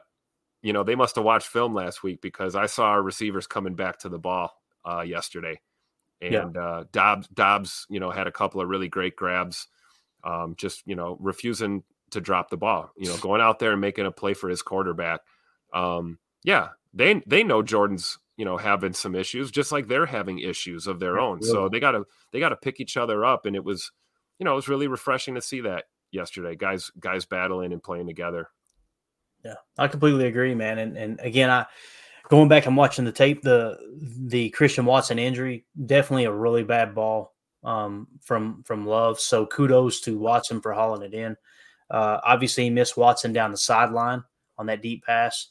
you know, they must have watched film last week because I saw our receivers coming back to the ball uh, yesterday. And yeah. uh, Doubs, Doubs, you know, had a couple of really great grabs, um, just, you know, refusing to drop the ball, you know, going out there and making a play for his quarterback. um, yeah, they they know Jordan's you know having some issues, just like they're having issues of their own. So they gotta they gotta pick each other up, and it was you know it was really refreshing to see that yesterday, guys guys battling and playing together. Yeah, I completely agree, man. And and again, I going back and watching the tape, the the Christian Watson injury, definitely a really bad ball um, from from Love. So kudos to Watson for hauling it in. Uh, obviously, he missed Watson down the sideline on that deep pass.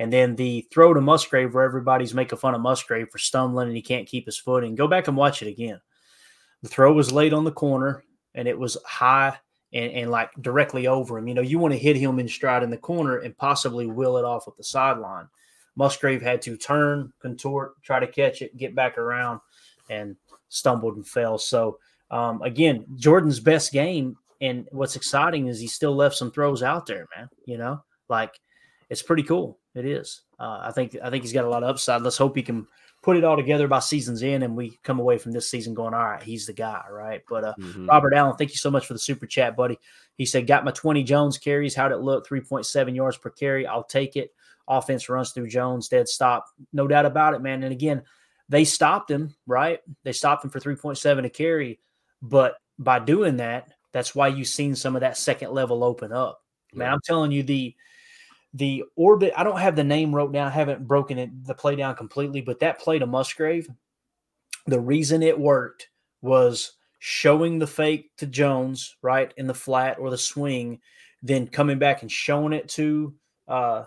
And then the throw to Musgrave, where everybody's making fun of Musgrave for stumbling and he can't keep his footing. Go back and watch it again. The throw was late on the corner and it was high and, and like directly over him. You know, you want to hit him in stride in the corner and possibly will it off with the sideline. Musgrave had to turn, contort, try to catch it, get back around, and stumbled and fell. So, um, again, Jordan's best game. And what's exciting is he still left some throws out there, man. You know, like it's pretty cool. It is. Uh, I think I think he's got a lot of upside. Let's hope he can put it all together by season's end, and we come away from this season going, all right, he's the guy, right? But uh, mm-hmm. Robert Allen, thank you so much for the super chat, buddy. He said, got my 20 Jones carries. How'd it look? 3.7 yards per carry. I'll take it. Offense runs through Jones, dead stop. No doubt about it, man. And again, they stopped him, right? They stopped him for 3.7 a carry. But by doing that, that's why you've seen some of that second level open up. Man, I'm telling you, the – the orbit, I don't have the name wrote down, I haven't broken it the play down completely, but that play to Musgrave, the reason it worked was showing the fake to Jones, right, in the flat or the swing, then coming back and showing it to uh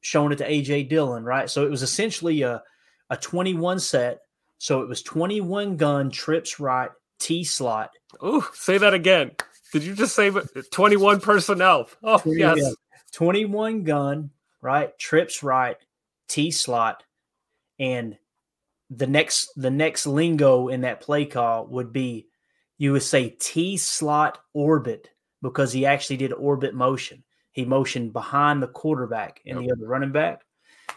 showing it to AJ Dillon, right? So it was essentially a a 21 set. So it was 21 gun, trips right, T slot. Oh, say that again. Did you just say 21 personnel? Oh, 20, yes. Yeah. 21 gun, right? Trips right, T slot, and the next the next lingo in that play call would be you would say T slot orbit because he actually did orbit motion. He motioned behind the quarterback and the other running back.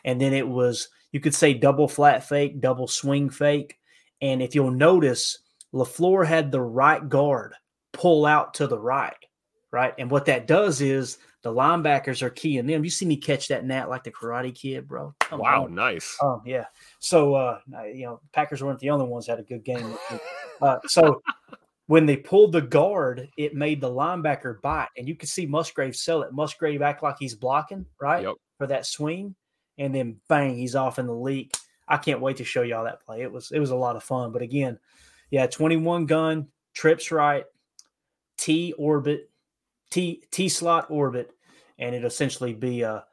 And then it was you could say double flat fake, double swing fake. And if you'll notice, LaFleur had the right guard pull out to the right, right? And what that does is the linebackers are key in them. You see me catch that net like the Karate Kid, bro. Come wow, on. nice. Um, yeah. So, uh, you know, Packers weren't the only ones that had a good game. Uh, so when they pulled the guard, it made the linebacker bite, and you could see Musgrave sell it. Musgrave act like he's blocking right yep. for that swing, and then bang, he's off in the leak. I can't wait to show y'all that play. It was it was a lot of fun. But again, yeah, 21 gun, trips right, T orbit, T T slot orbit, and it essentially be a,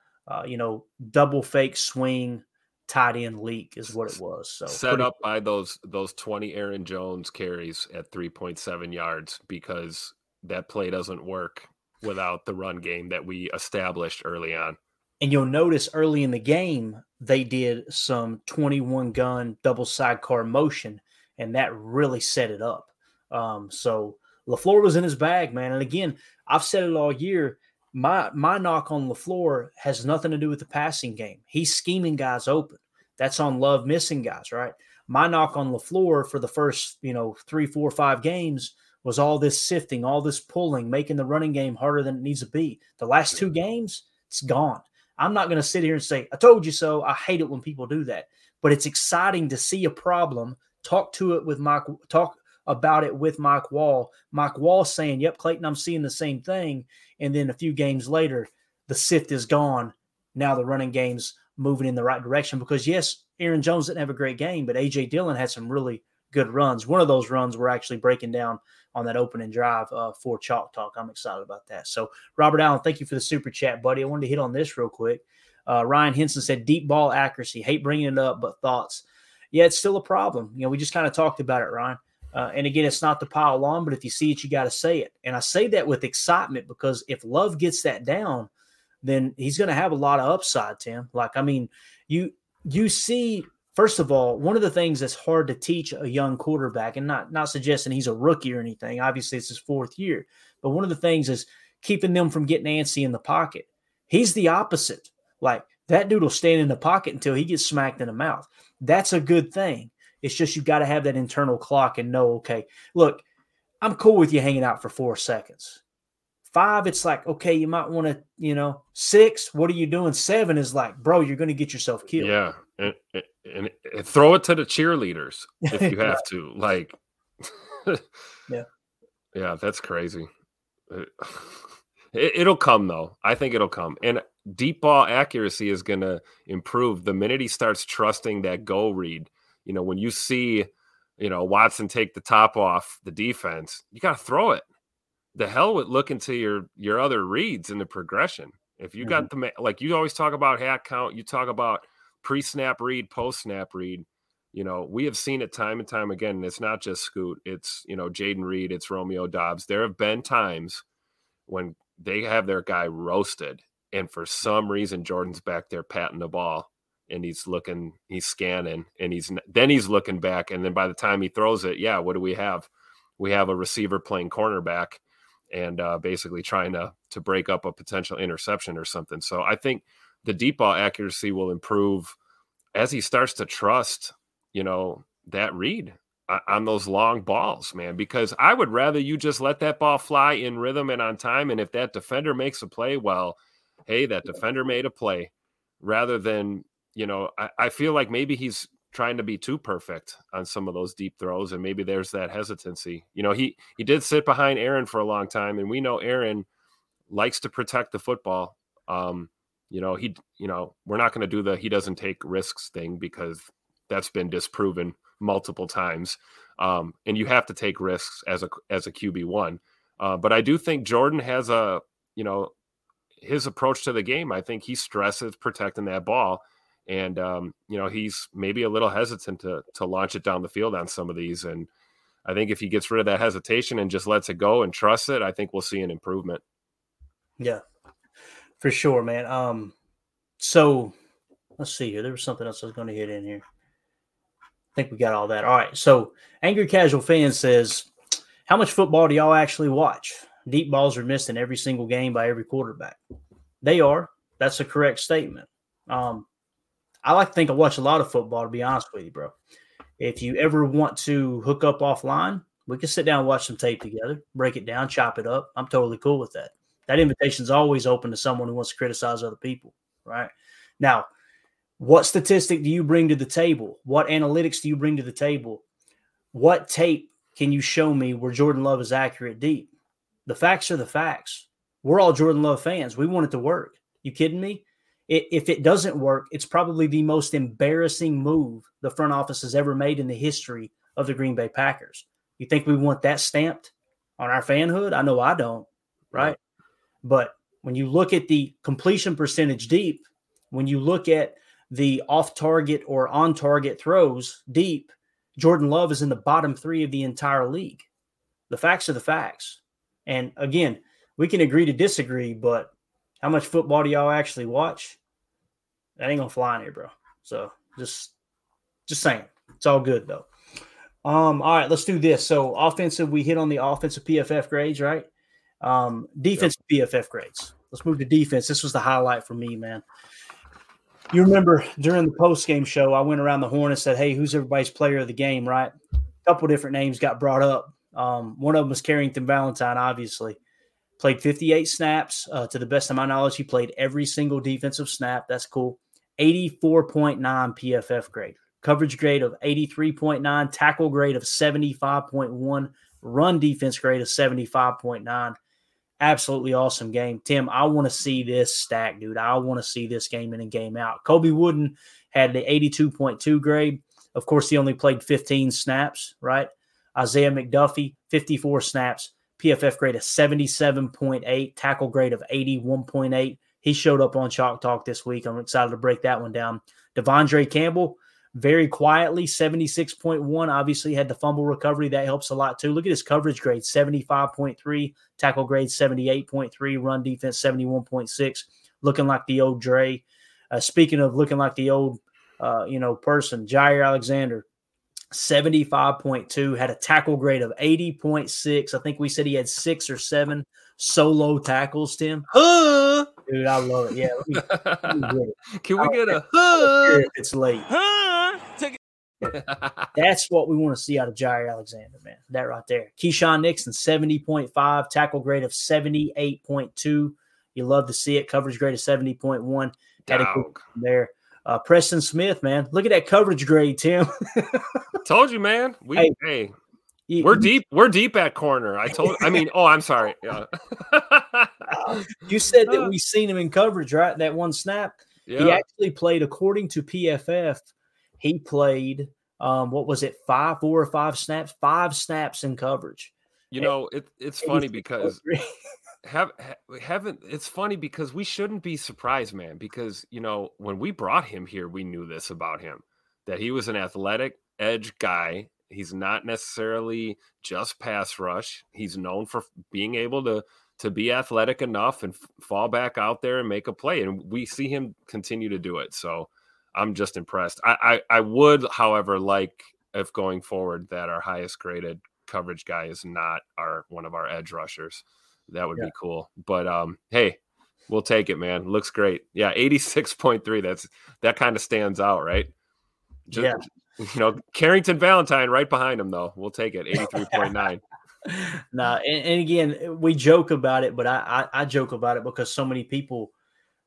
you know double fake swing tight end leak is what it was. So set pretty- up by those those twenty Aaron Jones carries at three point seven yards because that play doesn't work without the run game that we established early on. And you'll notice early in the game they did some 21 gun double sidecar motion, and that really set it up. Um, so LaFleur was in his bag, man. And again, I've said it all year. My my knock on LaFleur has nothing to do with the passing game. He's scheming guys open. That's on Love missing guys, right? My knock on LaFleur for the first, you know, three, four, five games was all this sifting, all this pulling, making the running game harder than it needs to be. The last two games, it's gone. I'm not going to sit here and say, I told you so. I hate it when people do that. But it's exciting to see a problem, talk to it with Mike, talk about it with Mike Wall. Mike Wall saying, Yep, Clayton, I'm seeing the same thing. And then a few games later, the sift is gone. Now the running game's moving in the right direction because, yes, Aaron Jones didn't have a great game, but A.J. Dillon had some really good runs. One of those runs we're actually breaking down on that opening drive uh, for Chalk Talk. I'm excited about that. So, Robert Allen, thank you for the super chat, buddy. I wanted to hit on this real quick. Uh, Ryan Henson said, deep ball accuracy. Hate bringing it up, but thoughts. Yeah, it's still a problem. You know, we just kind of talked about it, Ryan. Uh, and again, it's not to pile on, but if you see it, you got to say it. And I say that with excitement because if Love gets that down, then he's going to have a lot of upside, Tim. Like, I mean, you you see, first of all, one of the things that's hard to teach a young quarterback, and not not suggesting he's a rookie or anything. Obviously, it's his fourth year, but one of the things is keeping them from getting antsy in the pocket. He's the opposite. Like that dude will stand in the pocket until he gets smacked in the mouth. That's a good thing. It's just you got to have that internal clock and know, okay, look, I'm cool with you hanging out for four seconds. Five, it's like, okay, you might want to, you know, six, what are you doing? Seven is like, bro, you're going to get yourself killed. Yeah. And, and, and, throw it to the cheerleaders if you have to. Like, yeah. Yeah, that's crazy. It, will come, though. I think it'll come. And deep ball accuracy is going to improve the minute he starts trusting that go read. You know, when you see, you know, Watson take the top off the defense, you got to throw it the hell with looking to your your other reads in the progression. If you got mm-hmm. the like you always talk about hat count, you talk about pre-snap read, post-snap read. You know, we have seen it time and time again. And it's not just Scoot, it's you know, Jayden Reed, it's Romeo Doubs. There have been times when they have their guy roasted, and for some reason Jordan's back there patting the ball and he's looking, he's scanning, and he's then he's looking back, and then by the time he throws it, yeah, what do we have? We have a receiver playing cornerback and uh, basically trying to to break up a potential interception or something. So I think the deep ball accuracy will improve as he starts to trust, you know, that read on those long balls, man. Because I would rather you just let that ball fly in rhythm and on time, and if that defender makes a play, well, hey, that defender made a play, rather than you know, I, I feel like maybe he's trying to be too perfect on some of those deep throws and maybe there's that hesitancy. You know he he did sit behind aaron for a long time and we know aaron likes to protect the football. Um you know he you know we're not going to do the he doesn't take risks thing because that's been disproven multiple times. Um and you have to take risks as a as a qb1 uh, but i do think jordan has a you know his approach to the game. I think he stresses protecting that ball and um, you know he's maybe a little hesitant to to launch it down the field on some of these. And I think if he gets rid of that hesitation and just lets it go and trusts it, I think we'll see an improvement. Yeah, for sure, man. Um, so let's see here. There was something else I was going to hit in here. I think we got all that. All right. So angry casual fan says, "How much football do y'all actually watch? Deep balls are missed in every single game by every quarterback. They are. That's a correct statement. Um, I like to think I watch a lot of football, to be honest with you, bro. If you ever want to hook up offline, we can sit down and watch some tape together, break it down, chop it up. I'm totally cool with that. That invitation is always open to someone who wants to criticize other people, right? Now, what statistic do you bring to the table? What analytics do you bring to the table? What tape can you show me where Jordan Love is accurate deep? The facts are the facts. We're all Jordan Love fans. We want it to work. You kidding me? It, if it doesn't work, it's probably the most embarrassing move the front office has ever made in the history of the Green Bay Packers. You think we want that stamped on our fanhood? I know I don't, right? But when you look at the completion percentage deep, when you look at the off target or on target throws deep, Jordan Love is in the bottom three of the entire league. The facts are the facts. And again, we can agree to disagree, but how much football do y'all actually watch? That ain't gonna fly in here, bro. So just just saying. It's all good though. Um, all right, let's do this. So offensive, we hit on the offensive PFF grades, right? Um, defensive yep. PFF grades. Let's move to defense. This was the highlight for me, man. You remember during the post game show, I went around the horn and said, "Hey, who's everybody's player of the game?" Right? A couple different names got brought up. Um, one of them was Carrington Valentine, obviously. Played 58 snaps. Uh, to the best of my knowledge, he played every single defensive snap. That's cool. 84.9 PFF grade, coverage grade of 83.9, tackle grade of 75.1, run defense grade of 75.9. Absolutely awesome game. Tim, I want to see this stack, dude. I want to see this game in and game out. Colby Wooden had the 82.2 grade. Of course, he only played 15 snaps, right? Isaiah McDuffie, 54 snaps, PFF grade of 77.8, tackle grade of 81.8. He showed up on Chalk Talk this week. I'm excited to break that one down. De'Vondre Campbell, very quietly, 76.1. Obviously, had the fumble recovery. That helps a lot too. Look at his coverage grade 75.3, tackle grade 78.3, run defense 71.6. Looking like the old Dre. Uh, speaking of looking like the old, uh, you know, person, Jaire Alexander, 75.2, had a tackle grade of 80.6. I think we said he had six or seven solo tackles, Tim. Huh? Dude, I love it. Yeah. Me, me Can we get a huh? It's late. Huh? That's what we want to see out of Jaire Alexander, man. That right there. Keisean Nixon, 70.5, tackle grade of 78.2. You love to see it. Coverage grade of 70.1. There. Uh, Preston Smith, man. Look at that coverage grade, Tim. told you, man. We hey, hey you, we're deep. We're deep at corner. I told. I mean, oh, I'm sorry. Yeah. you said that we seen him in coverage, right? That one snap. Yeah. He actually played, according to PFF, he played. Um, what was it? Five, four or five snaps. Five snaps in coverage. You know, it, it's funny because have haven't it's funny because we shouldn't be surprised, man, because you know, when we brought him here, we knew this about him that he was an athletic edge guy. He's not necessarily just pass rush. He's known for being able to to be athletic enough and f- fall back out there and make a play, and we see him continue to do it. So I'm just impressed. I I, I would, however, like if going forward that our highest graded coverage guy is not our one of our edge rushers. That would yeah. be cool. But um, hey, we'll take it, man. Looks great. Yeah, 86.3. That's that kind of stands out, right? Just, yeah. You know, Carrington Valentine right behind him, though. We'll take it. 83.9. nah, and, and, again, we joke about it, but I, I, I joke about it because so many people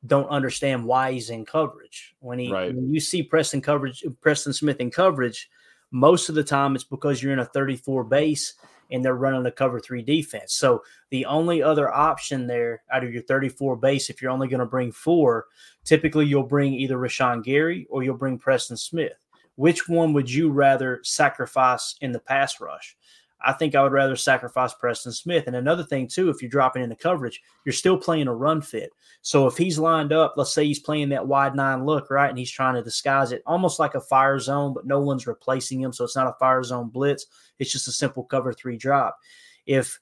don't understand why he's in coverage. When he right. when you see Preston coverage, Preston Smith in coverage, most of the time it's because you're in a 34 base and they're running a cover three defense. So the only other option there out of your 34 base, if you're only going to bring four, typically you'll bring either Rashan Gary or you'll bring Preston Smith. Which one would you rather sacrifice in the pass rush? I think I would rather sacrifice Preston Smith. And another thing, too, if you're dropping into coverage, you're still playing a run fit. So if he's lined up, let's say he's playing that wide nine look, right? And he's trying to disguise it almost like a fire zone, but no one's replacing him. So it's not a fire zone blitz. It's just a simple cover three drop. If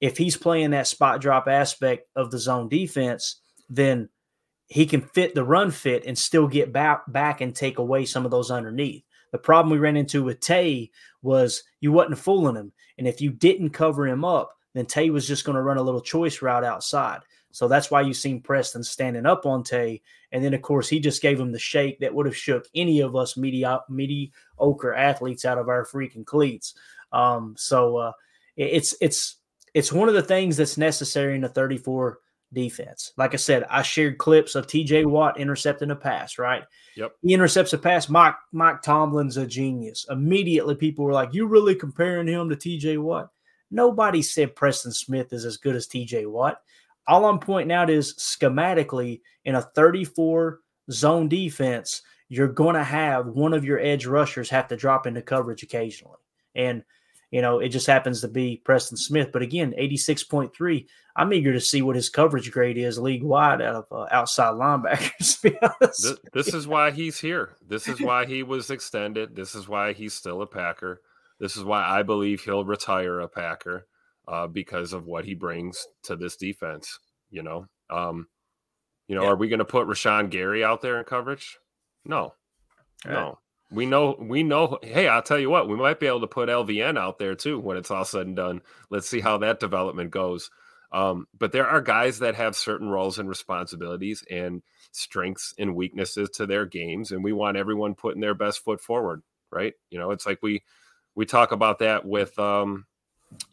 if he's playing that spot drop aspect of the zone defense, then he can fit the run fit and still get back back and take away some of those underneath. The problem we ran into with Tay was you wasn't fooling him. And if you didn't cover him up, then Tay was just going to run a little choice route outside. So that's why you seen Preston standing up on Tay. And then, of course, he just gave him the shake that would have shook any of us medi- mediocre athletes out of our freaking cleats. Um, so uh, it's it's it's one of the things that's necessary in a 34 defense. Like I said, I shared clips of TJ Watt intercepting a pass, right? Yep. He intercepts a pass. Mike Mike Tomlin's a genius. Immediately people were like, You really comparing him to TJ Watt? Nobody said Preston Smith is as good as TJ Watt. All I'm pointing out is schematically in a 34 zone defense, you're going to have one of your edge rushers have to drop into coverage occasionally. And you know, it just happens to be Preston Smith. But again, 86.3. I'm eager to see what his coverage grade is league wide out of uh, outside linebackers. this, this is why he's here. This is why he was extended. This is why he's still a Packer. This is why I believe he'll retire a Packer uh, because of what he brings to this defense. You know, um, you know, yeah. are we going to put Rashan Gary out there in coverage? No, right. no we know we know hey i'll tell you what we might be able to put lvn out there too when it's all said and done. Let's see how that development goes. Um, but there are guys that have certain roles and responsibilities and strengths and weaknesses to their games and we want everyone putting their best foot forward right? You know it's like we we talk about that with um,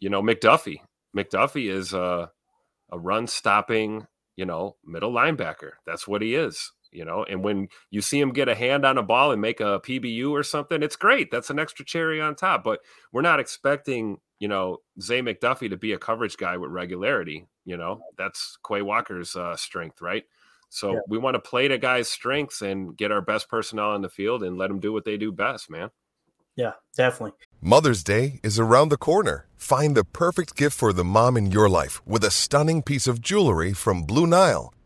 you know mcduffie. Mcduffie is a, a run stopping you know middle linebacker. That's what he is you know and when you see him get a hand on a ball and make a pbu or something it's great that's an extra cherry on top but we're not expecting you know zay mcduffie to be a coverage guy with regularity you know that's quay walker's uh, strength right? So yeah. we want to play to guys strengths and get our best personnel on the field and let them do what they do best man. Yeah definitely. Mother's day is around the corner. Find the perfect gift for the mom in your life with a stunning piece of jewelry from blue nile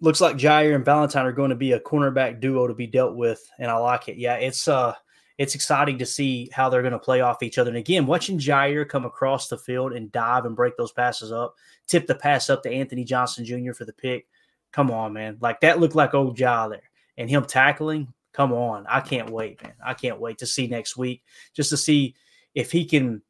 looks like Jaire and Valentine are going to be a cornerback duo to be dealt with, and I like it. Yeah, it's uh, it's exciting to see how they're going to play off each other. And again, watching Jaire come across the field and dive and break those passes up, tip the pass up to Anthony Johnson Jr. for the pick. Come on, man. Like that looked like old Ja there. And him tackling, come on. I can't wait, man. I can't wait to see next week just to see if he can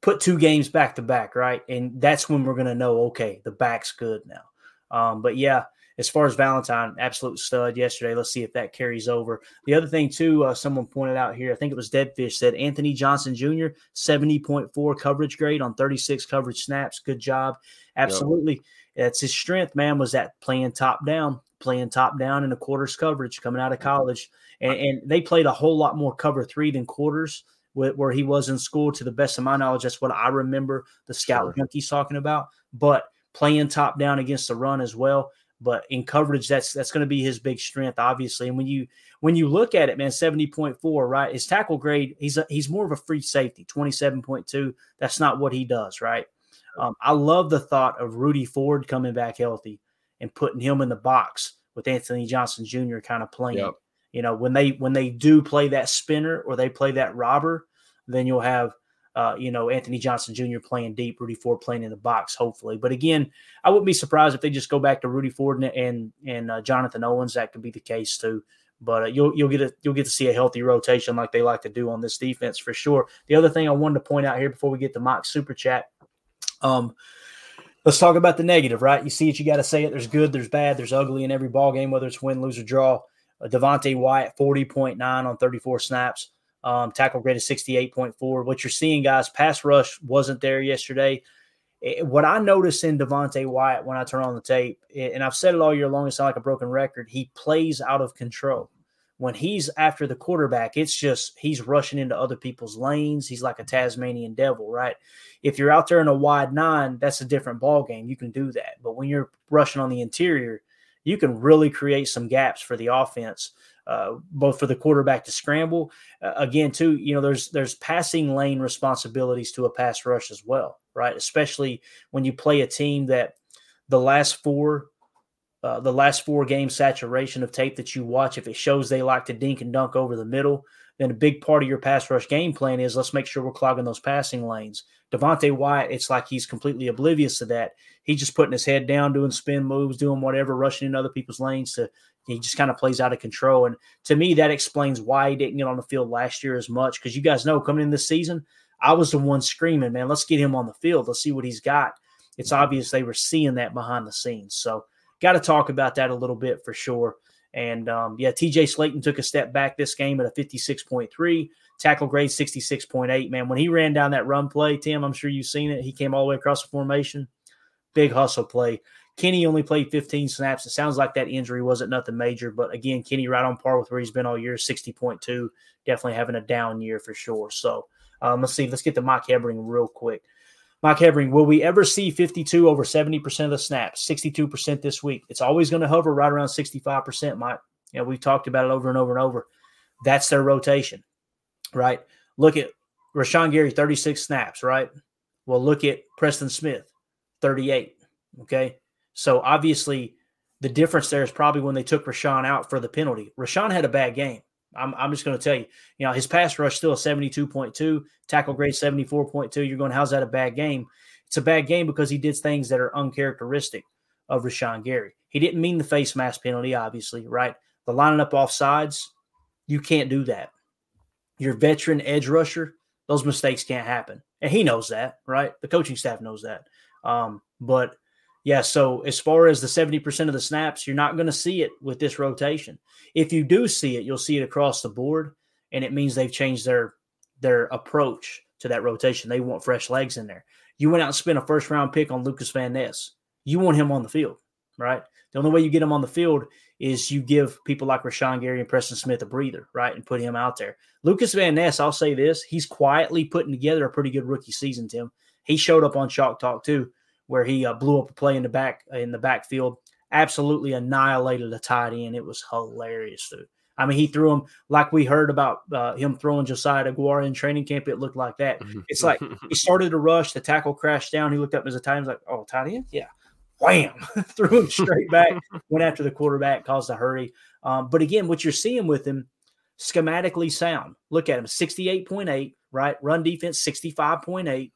put two games back to back, right? And that's when we're going to know, okay, the back's good now. Um, but yeah, as far as Valentine, absolute stud yesterday. Let's see if that carries over. The other thing, too, uh, someone pointed out here, I think it was Deadfish said Anthony Johnson Jr., 70.4 coverage grade on 36 coverage snaps. Good job. Absolutely. Yep. That's his strength, man, was that playing top down, playing top down in the quarters coverage coming out of mm-hmm. college. And, and they played a whole lot more cover three than quarters where he was in school. To the best of my knowledge, that's what I remember the scout sure. junkies talking about. But playing top down against the run as well. But in coverage, that's that's going to be his big strength, obviously. And when you when you look at it, man, seventy point four, right? His tackle grade, he's a, he's more of a free safety, twenty seven point two. That's not what he does, right? Um, I love the thought of Rudy Ford coming back healthy and putting him in the box with Anthony Johnson Jr. kind of playing. Yep. You know, when they when they do play that spinner or they play that robber, then you'll have uh, you know, Anthony Johnson Jr. playing deep, Rudy Ford playing in the box, hopefully. But again, I wouldn't be surprised if they just go back to Rudy Ford and and, and uh, Jonathan Owens. That could be the case too. But uh, you'll you'll get a, you'll get to see a healthy rotation like they like to do on this defense for sure. The other thing I wanted to point out here before we get to mock super chat, um, let's talk about the negative. Right, you see it, you got to say it. There's good, there's bad, there's ugly in every ball game, whether it's win, lose, or draw. Uh, Devonte Wyatt, forty point nine on thirty four snaps. Um, tackle grade is 68.4. What you're seeing, guys, pass rush wasn't there yesterday. It, what I notice in Devonte Wyatt when I turn on the tape, and I've said it all year long, it's not like a broken record. He plays out of control. When he's after the quarterback, it's just he's rushing into other people's lanes. He's like a Tasmanian devil, right? If you're out there in a wide nine, that's a different ball game. You can do that. But when you're rushing on the interior, you can really create some gaps for the offense uh, both for the quarterback to scramble. Uh, again, too, you know, there's there's passing lane responsibilities to a pass rush as well, right? Especially when you play a team that the last four. Uh, the last four game saturation of tape that you watch, if it shows they like to dink and dunk over the middle, then a big part of your pass rush game plan is let's make sure we're clogging those passing lanes. Devonte Wyatt, it's like he's completely oblivious to that. He's just putting his head down, doing spin moves, doing whatever, rushing in other people's lanes to he just kind of plays out of control. And to me, that explains why he didn't get on the field last year as much. Because you guys know, coming in this season, I was the one screaming, man, let's get him on the field. Let's see what he's got. It's obvious they were seeing that behind the scenes. So, got to talk about that a little bit for sure. And um, yeah, TJ Slaton took a step back this game at a 56.3, tackle grade 66.8. Man, when he ran down that run play, Tim, I'm sure you've seen it. He came all the way across the formation. Big hustle play. Kenny only played 15 snaps. It sounds like that injury wasn't nothing major, but again, Kenny right on par with where he's been all year, 60.2. Definitely having a down year for sure. So um, let's see. Let's get to Mike Hebring real quick. Mike Hebring, will we ever see 52 over 70% of the snaps, 62% this week? It's always going to hover right around 65%, Mike. You know, we've talked about it over and over and over. That's their rotation, right? Look at Rashan Gary, 36 snaps, right? Well, look at Preston Smith, 38. Okay. So obviously, the difference there is probably when they took Rashan out for the penalty. Rashan had a bad game. I'm, I'm just going to tell you, you know, his pass rush still a 72.2, tackle grade 74.2. You're going, how's that a bad game? It's a bad game because he did things that are uncharacteristic of Rashan Gary. He didn't mean the face mask penalty, obviously, right? The lining up off sides, you can't do that. Your veteran edge rusher, those mistakes can't happen. And he knows that, right? The coaching staff knows that. Um, but yeah, so as far as the 70% of the snaps, you're not going to see it with this rotation. If you do see it, you'll see it across the board, and it means they've changed their their approach to that rotation. They want fresh legs in there. You went out and spent a first round pick on Lucas Van Ness. You want him on the field, right? The only way you get him on the field is you give people like Rashan Gary and Preston Smith a breather, right? And put him out there. Lucas Van Ness, I'll say this, he's quietly putting together a pretty good rookie season, Tim. He showed up on Chalk Talk too where he uh, blew up a play in the back in the backfield, absolutely annihilated a tight end. It was hilarious, dude. I mean, he threw him like we heard about uh, him throwing Josiah Deguara in training camp. It looked like that. It's like he started to rush, the tackle crashed down. He looked up as a tight end, like, "Oh, tight end, yeah." Wham! threw him straight back. went after the quarterback, caused a hurry. Um, but again, what you're seeing with him, schematically sound. Look at him 68.8, right? Run defense 65.8,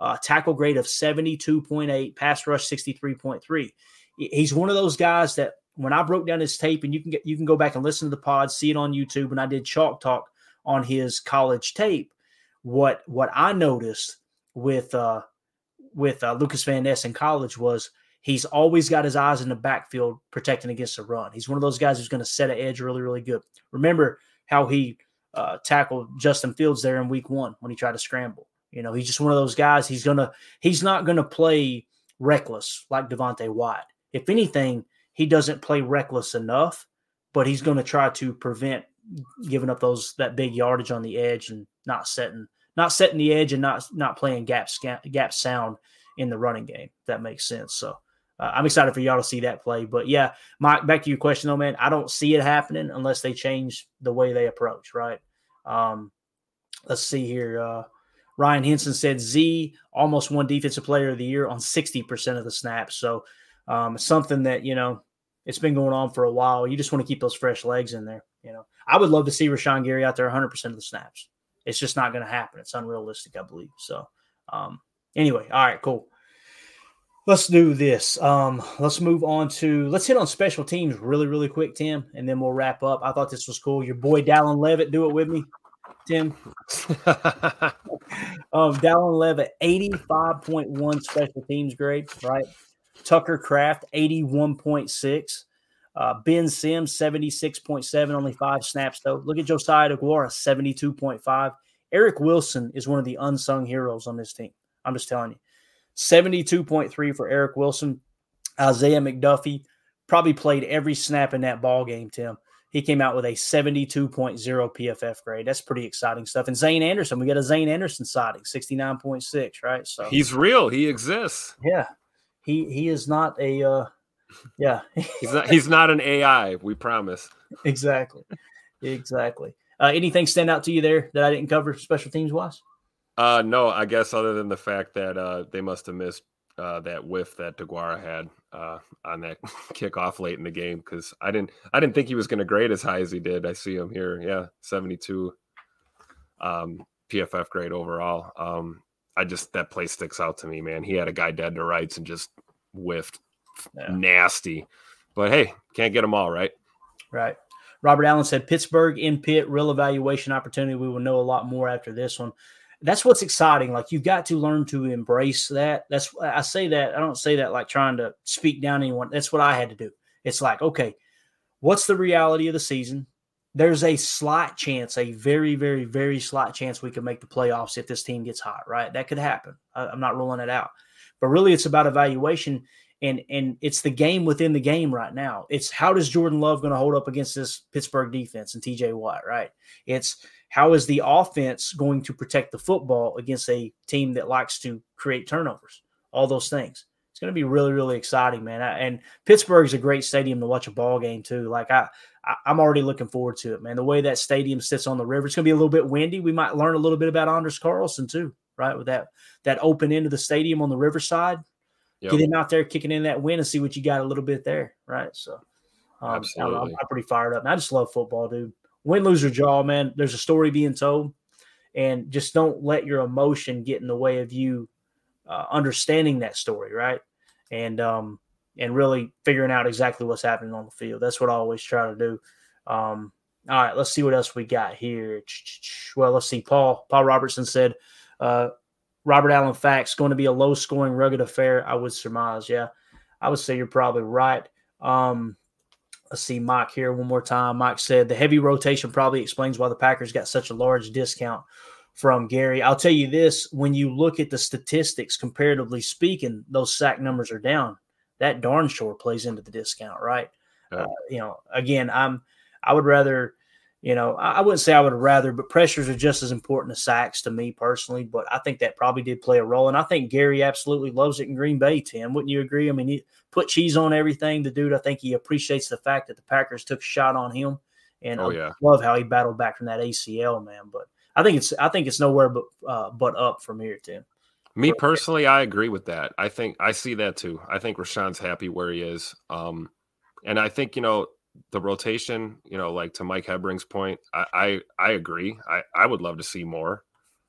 uh, tackle grade of 72.8, pass rush 63.3. He's one of those guys that when I broke down his tape, and you can get you can go back and listen to the pod, see it on YouTube. When I did chalk talk on his college tape, what what I noticed with uh, with uh, Lucas Van Ness in college was he's always got his eyes in the backfield protecting against the run. He's one of those guys who's going to set an edge really really good. Remember how he uh, tackled Justin Fields there in Week One when he tried to scramble. You know, he's just one of those guys. He's gonna he's not gonna play reckless like Devonte Wyatt. If anything, he doesn't play reckless enough, but he's to try to prevent giving up those that big yardage on the edge and not setting not setting the edge and not not playing gap gap sound in the running game. that makes sense. So uh, I'm excited for y'all to see that play. But yeah, Mike, back to your question though, man. I don't see it happening unless they change the way they approach. Right. Um, let's see here. Uh, Ryan Henson said Z almost won Defensive Player of the Year on 60% of the snaps. So um, something that you know it's been going on for a while. You just want to keep those fresh legs in there. You know, I would love to see Rashan Gary out there 100 percent of the snaps. It's just not going to happen. It's unrealistic, I believe. So, um, anyway, all right, cool. Let's do this. Um, let's move on to let's hit on special teams really, really quick, Tim, and then we'll wrap up. I thought this was cool. Your boy Dallin Leavitt, do it with me, Tim. um, Dallin Leavitt, 85.1 special teams grade, right? Tucker Kraft, 81.6. Uh, ben Sims, 76.7, only five snaps, though. Look at Josiah Deguara, 72.5. Eric Wilson is one of the unsung heroes on this team. I'm just telling you. 72.3 for Eric Wilson. Isaiah McDuffie probably played every snap in that ball game, Tim. He came out with a 72.0 PFF grade. That's pretty exciting stuff. And Zayne Anderson, we got a Zayne Anderson sighting, 69.6, right? So he's real. He exists. Yeah he he is not a uh, yeah he's not he's not an AI. We promise. exactly, exactly. Uh, anything stand out to you there that I didn't cover special teams wise? Uh, no, I guess other than the fact that uh, they must have missed uh, that whiff that Deguara had uh, on that kickoff late in the game because I didn't I didn't think he was going to grade as high as he did. I see him here, yeah, seventy two um, PFF grade overall. Um, I just that play sticks out to me, man. He had a guy dead to rights and just whiffed yeah. nasty. But hey, can't get them all, right? Right. Robert Allen said Pittsburgh in pit, real evaluation opportunity. We will know a lot more after this one. That's what's exciting. Like you've got to learn to embrace that. That's I say that. I don't say that like trying to speak down anyone. That's what I had to do. It's like, okay, what's the reality of the season? there's a slight chance, a very, very, very slight chance we could make the playoffs if this team gets hot, right? That could happen. I, am not ruling it out. But really, it's about evaluation and and it's the game within the game right now. It's how does Jordan Love going to hold up against this Pittsburgh defense and TJ Watt, right? It's how is the offense going to protect the football against a team that likes to create turnovers? All those things. It's going to be really, really exciting, man. And Pittsburgh is a great stadium to watch a ball game too. Like I, I, am already looking forward to it, man. The way that stadium sits on the river, it's going to be a little bit windy. We might learn a little bit about Anders Carlson too, right? With that that open end of the stadium on the riverside, yep. get him out there kicking in that wind and see what you got a little bit there, right? So, um, I'm, I'm, I'm, pretty fired up. And I just love football, dude. Win, lose, or draw, man. There's a story being told, and just don't let your emotion get in the way of you uh, understanding that story, right? And um, and really figuring out exactly what's happening on the field. That's what I always try to do. Um, all right, let's see what else we got here. Well, let's see. Paul Paul Robertson said uh, Robert Allen facts going to be a low scoring, rugged affair. I would surmise. Yeah, I would say you're probably right. Um, let's see Mike here one more time. Mike said the heavy rotation probably explains why the Packers got such a large discount from Gary. I'll tell you this: when you look at the statistics, comparatively speaking, those sack numbers are down that darn sure plays into the discount, right? Uh, you know, again, I'm I would rather, you know, I, I, wouldn't say I would rather, but pressures are just as important as sacks to me personally. But I think that probably did play a role, and I think Gary absolutely loves it in Green Bay. Tim, wouldn't you agree? I mean, he put cheese on everything. The dude, I think he appreciates the fact that the Packers took a shot on him, and oh, yeah. I love how he battled back from that ACL, man. But I think it's I think it's nowhere but uh, but up from here, Tim. Me personally, I agree with that. I think I see that too. I think Rashan's happy where he is. Um, and I think, you know, the rotation, you know, like to Mike Hebring's point, I, I, I agree. I, I would love to see more.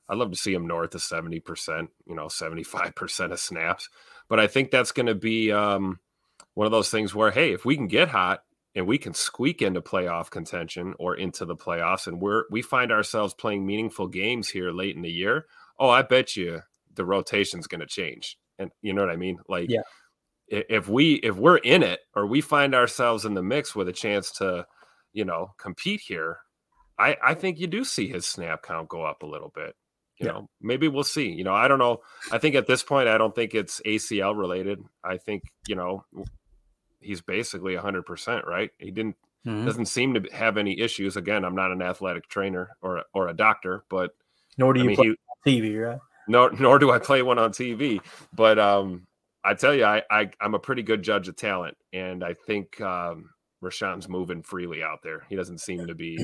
I'd love to see him north of 70%, you know, 75% of snaps. But I think that's going to be um, one of those things where, hey, if we can get hot and we can squeak into playoff contention or into the playoffs and we're we find ourselves playing meaningful games here late in the year, oh, I bet you the rotation's going to change. And you know what I mean? Like, yeah if we if we're in it or we find ourselves in the mix with a chance to you know compete here i i think you do see his snap count go up a little bit you yeah. know maybe we'll see you know i don't know. I think at this point i don't think it's acl related. I think you know he's basically 100% right? He didn't mm-hmm. doesn't seem to have any issues. Again i'm not an athletic trainer or or a doctor but nor do you I mean, play he, tv right? Nor nor do i play one on tv but um I tell you, I, I am a pretty good judge of talent, and I think um, Rashan's moving freely out there. He doesn't seem to be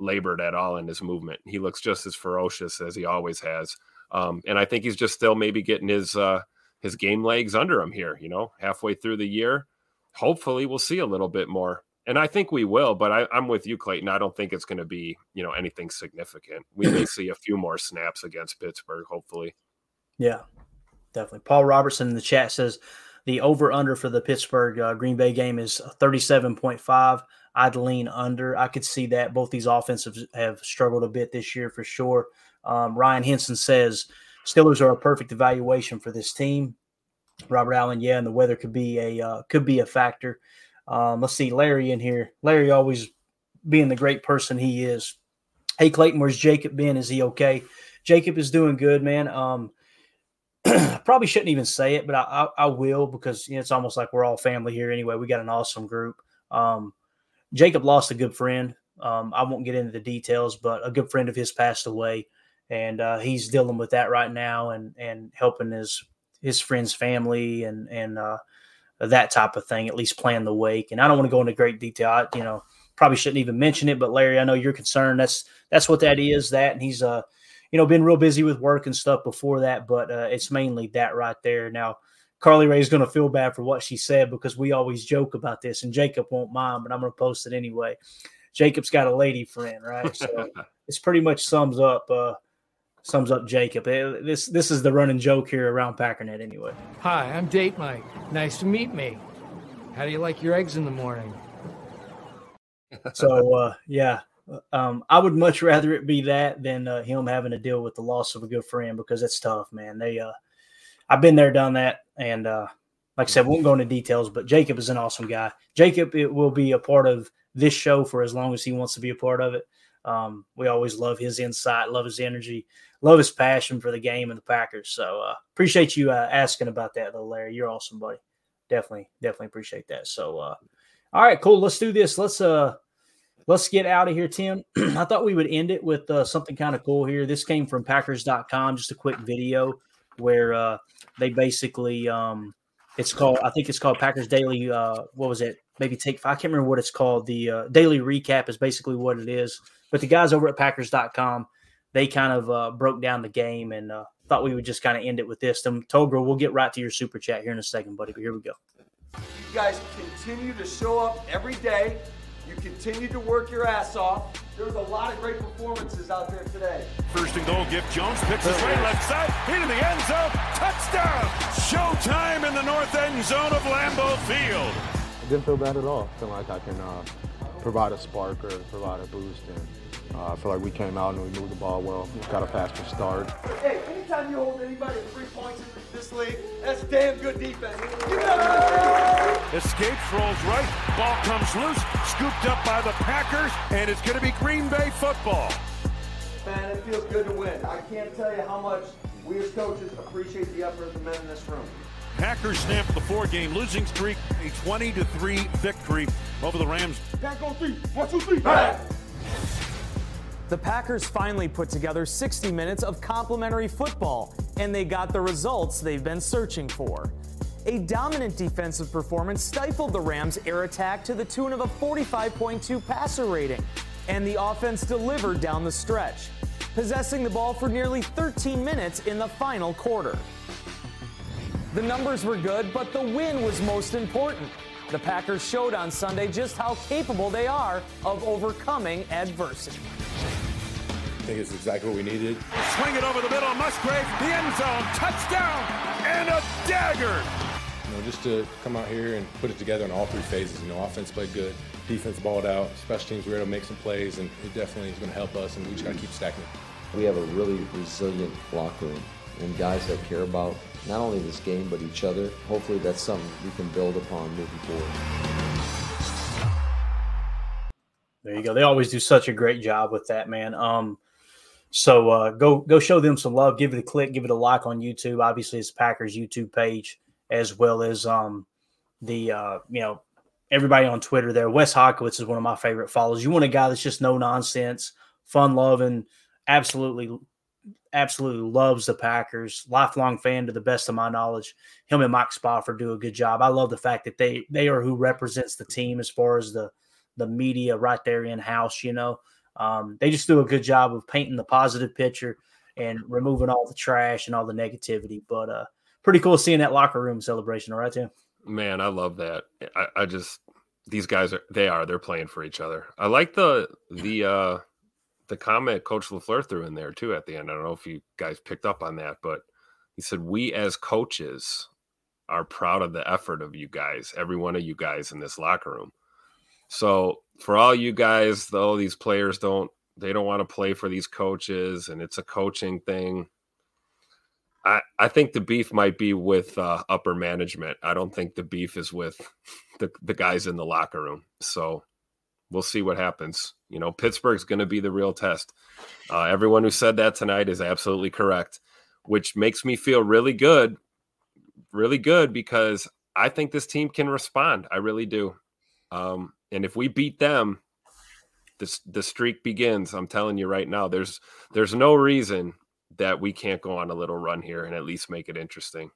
labored at all in his movement. He looks just as ferocious as he always has, um, and I think he's just still maybe getting his uh, his game legs under him here. You know, halfway through the year, hopefully we'll see a little bit more. And I think we will, but I, I'm with you, Clayton. I don't think it's going to be, you know, anything significant. We may see a few more snaps against Pittsburgh, hopefully. Yeah, definitely. Paul Robertson in the chat says the over under for the Pittsburgh uh, Green Bay game is 37.5. I'd lean under. I could see that both these offensives have struggled a bit this year for sure. Um, Ryan Henson says Steelers are a perfect evaluation for this team. Robert Allen, yeah, and the weather could be a uh, could be a factor. Um, let's see, Larry in here. Larry always being the great person he is. Hey Clayton, where's Jacob been? Is he okay? Jacob is doing good, man. Um, probably shouldn't even say it, but I, I, I will because you know, it's almost like we're all family here anyway. We got an awesome group. Um, Jacob lost a good friend. Um, I won't get into the details, but a good friend of his passed away, and uh, he's dealing with that right now and and helping his his friend's family and and uh, that type of thing. At least plan the wake. And I don't want to go into great detail. I, you know, probably shouldn't even mention it. But Larry, I know you're concerned. That's that's what that is. That and he's uh you know, been real busy with work and stuff before that, but uh, it's mainly that right there. Now, Carly Ray's going to feel bad for what she said because we always joke about this, and Jacob won't mind, but I'm going to post it anyway. Jacob's got a lady friend, right? So it's pretty much sums up uh, sums up Jacob. This this is the running joke here around Packernet, anyway. Hi, I'm Date Mike. Nice to meet me. How do you like your eggs in the morning? So uh, yeah, um, I would much rather it be that than uh, him having to deal with the loss of a good friend because it's tough, man. They, uh, I've been there, done that, and uh, like I said, we won't go into details. But Jacob is an awesome guy. Jacob it will be a part of this show for as long as he wants to be a part of it. Um, we always love his insight, love his energy, love his passion for the game and the Packers. So uh, appreciate you uh, asking about that, though, Larry. You're awesome, buddy. Definitely, definitely appreciate that. So, uh, all right, cool. Let's do this. Let's uh let's get out of here, Tim. I thought we would end it with uh, something kind of cool here. This came from Packers.com, just a quick video where uh, they basically, um, it's called, I think it's called Packers Daily. Uh, what was it? Maybe take, I can't remember what it's called. The uh, daily recap is basically what it is. But the guys over at Packers.com, they kind of uh, broke down the game and uh, thought we would just kind of end it with this. Then, Togra, we'll get right to your super chat here in a second, buddy. But here we go. You guys continue to show up every day you continue to work your ass off. There was a lot of great performances out there today. First and goal, Gift Jones picks his way left side into the end zone. Touchdown! Showtime in the north end zone of Lambeau Field. I didn't feel bad at all. I feel like I can uh, provide a spark or provide a boost. And uh, I feel like we came out and we moved the ball well. We got a faster start. Hey, anytime you hold anybody to three points in this league, that's damn good defense. Escapes, rolls right, ball comes loose, scooped up by the Packers, and it's going to be Green Bay football. Man, it feels good to win. I can't tell you how much we as coaches appreciate the effort of the men in this room. Packers snap the four-game losing streak, a 20-3 victory over the Rams. Pack on three, one, two, three, back. The Packers finally put together 60 minutes of complementary football, and they got the results they've been searching for. A dominant defensive performance stifled the Rams' air attack to the tune of a 45.2 passer rating, and the offense delivered down the stretch, possessing the ball for nearly 13 minutes in the final quarter. The numbers were good, but the win was most important. The Packers showed on Sunday just how capable they are of overcoming adversity. I think it's exactly what we needed. Swing it over the middle, Musgrave, the end zone, touchdown, and a dagger. You know, just to come out here and put it together in all three phases. You know, offense played good, defense balled out, special teams we were able to make some plays, and it definitely is going to help us, and we just got to keep stacking it. We have a really resilient locker room and guys that care about not only this game but each other. Hopefully, that's something we can build upon moving forward. There you go. They always do such a great job with that, man. Um, so uh, go go show them some love. Give it a click. Give it a like on YouTube. Obviously, it's Packers YouTube page as well as um, the uh, you know everybody on Twitter there. Wes Hodkiewicz is one of my favorite follows. You want a guy that's just no nonsense, fun loving, absolutely absolutely loves the Packers, lifelong fan to the best of my knowledge. Him and Mike Spofford do a good job. I love the fact that they they are who represents the team as far as the the media right there in house. You know, um, they just do a good job of painting the positive picture and removing all the trash and all the negativity. But uh, pretty cool seeing that locker room celebration. All right, Tim. Man, I love that. I, I just these guys are they are they're playing for each other. I like the the uh the comment Coach LaFleur threw in there too at the end. I don't know if you guys picked up on that, but he said, We as coaches are proud of the effort of you guys, every one of you guys in this locker room. So for all you guys, though, these players don't they don't want to play for these coaches and it's a coaching thing. I, I think the beef might be with uh, upper management. I don't think the beef is with the, the guys in the locker room. So we'll see what happens. You know, Pittsburgh's going to be the real test. Uh, everyone who said that tonight is absolutely correct, which makes me feel really good, really good because I think this team can respond. I really do. Um, and if we beat them, this the streak begins. I'm telling you right now. There's there's no reason that we can't go on a little run here and at least make it interesting.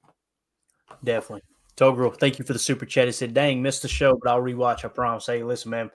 Definitely. Togrel, thank you for the super chat. He said, dang, missed the show, but I'll rewatch. I promise. Hey, listen, man,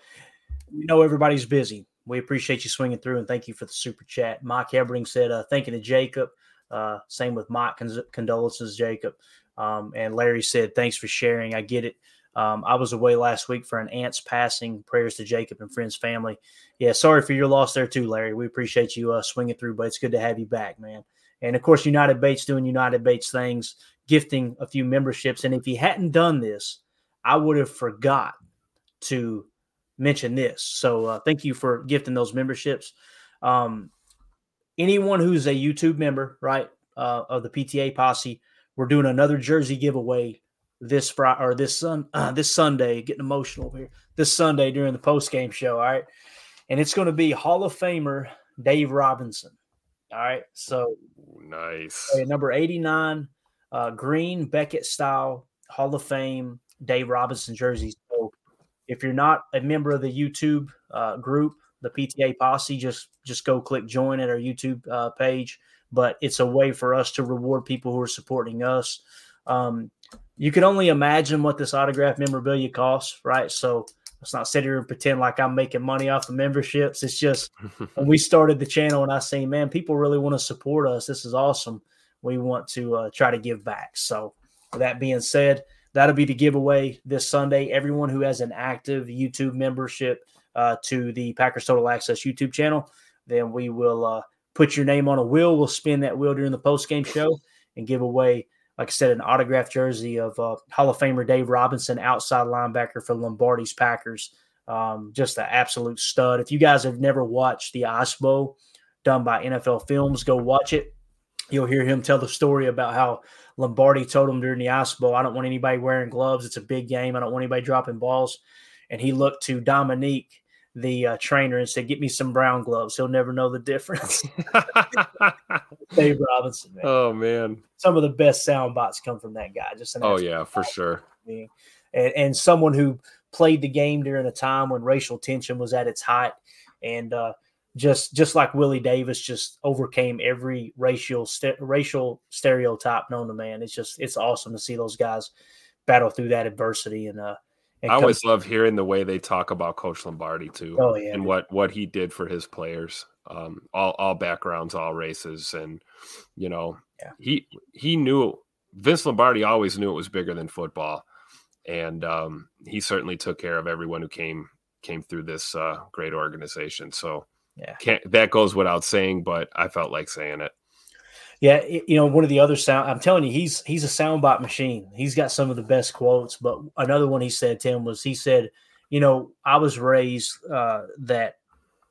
we know everybody's busy. We appreciate you swinging through and thank you for the super chat. Mike Hebring said, uh, thanking to Jacob. Uh, same with Mike, condolences, Jacob. Um, and Larry said, thanks for sharing. I get it. Um, I was away last week for an aunt's passing. Prayers to Jacob and friends, family. Yeah, sorry for your loss there too, Larry. We appreciate you uh, swinging through, but it's good to have you back, man. And of course, United Bates doing United Bates things, gifting a few memberships. And if he hadn't done this, I would have forgot to mention this. So uh, thank you for gifting those memberships. Um, anyone who's a YouTube member, right, uh, of the PTA posse, we're doing another jersey giveaway this Friday or this sun uh, this Sunday. Getting emotional here. This Sunday during the post game show. All right, and it's going to be Hall of Famer Dave Robinson. All right, so nice. number eighty nine, uh, green Beckett style Hall of Fame Dave Robinson jerseys. So if you're not a member of the YouTube uh, group, the PTA Posse, just just go click join at our YouTube uh, page. But it's a way for us to reward people who are supporting us. Um, you can only imagine what this autograph memorabilia costs, right? So let's not sit here and pretend like I'm making money off the memberships. It's just when we started the channel and I say, man, people really want to support us. This is awesome. We want to uh, try to give back. So, with that being said, that'll be the giveaway this Sunday. Everyone who has an active YouTube membership uh, to the Packers Total Access YouTube channel, then we will uh, put your name on a wheel. We'll spin that wheel during the post game show and give away, like I said, an autographed jersey of uh, Hall of Famer Dave Robinson, outside linebacker for Lombardi's Packers. Um, just an absolute stud. If you guys have never watched the Ice Bowl done by NFL Films, go watch it. You'll hear him tell the story about how Lombardi told him during the Ice Bowl, I don't want anybody wearing gloves. It's a big game. I don't want anybody dropping balls. And he looked to Dominique, the uh, trainer, and said, Get me some brown gloves. He'll never know the difference. Dave Robinson, man. Oh, man. Some of the best sound bites come from that guy. Just Oh, yeah, for sure. And, and someone who played the game during a time when racial tension was at its height. And, uh, just just like Willie Davis just overcame every racial st- racial stereotype known to man. It's just it's awesome to see those guys battle through that adversity and uh and I always love hearing the way they talk about Coach Lombardi too, oh, yeah, and what what he did for his players, um, all all backgrounds, all races, and you know, yeah. he he knew Vince Lombardi always knew it was bigger than football, and um, he certainly took care of everyone who came came through this uh, great organization. So yeah, can't, that goes without saying, but I felt like saying it. Yeah, you know, one of the other sound. I'm telling you, he's he's a soundbite machine. He's got some of the best quotes. But another one he said, Tim, was he said, you know, I was raised uh, that,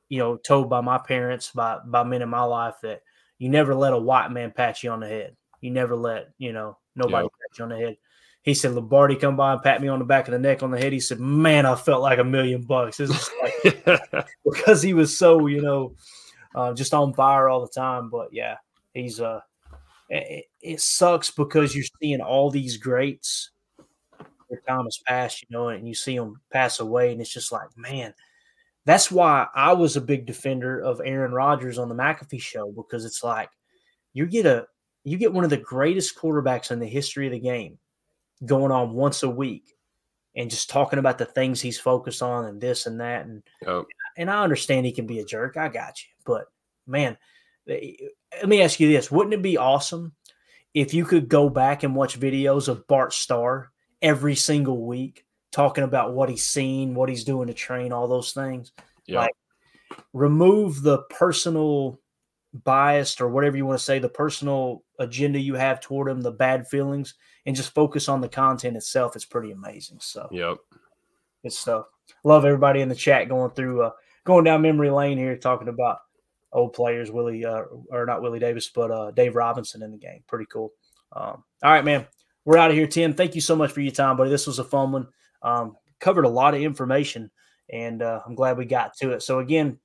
you know, told by my parents, by by men in my life that you never let a white man pat you on the head. You never let you know nobody yep. pat you on the head. He said Lombardi come by and pat me on the back of the neck on the head. He said, "Man, I felt like a million bucks." Like, because he was so you know uh, just on fire all the time. But yeah, he's uh it, it, sucks because you're seeing all these greats their time has passed you know and you see them pass away and it's just like man that's why i was a big defender of aaron rodgers on the mcafee show because it's like you get a you get one of the greatest quarterbacks in the history of the game going on once a week and just talking about the things he's focused on and this and that and oh. and i understand he can be a jerk i got you but man let me ask you this: Wouldn't it be awesome if you could go back and watch videos of Bart Starr every single week, talking about what he's seen, what he's doing to train, all those things? Yeah. Like, remove the personal bias or whatever you want to say, the personal agenda you have toward him, the bad feelings, and just focus on the content itself. It's pretty amazing. So, yep, good stuff. Love everybody in the chat going through, uh, going down memory lane here, talking about old players, Willie uh, or not Willie Davis, but uh, Dave Robinson in the game. Pretty cool. Um, all right, man. We're out of here, Tim. Thank you so much for your time, buddy. This was a fun one. Um, covered a lot of information, and uh, I'm glad we got to it. So again,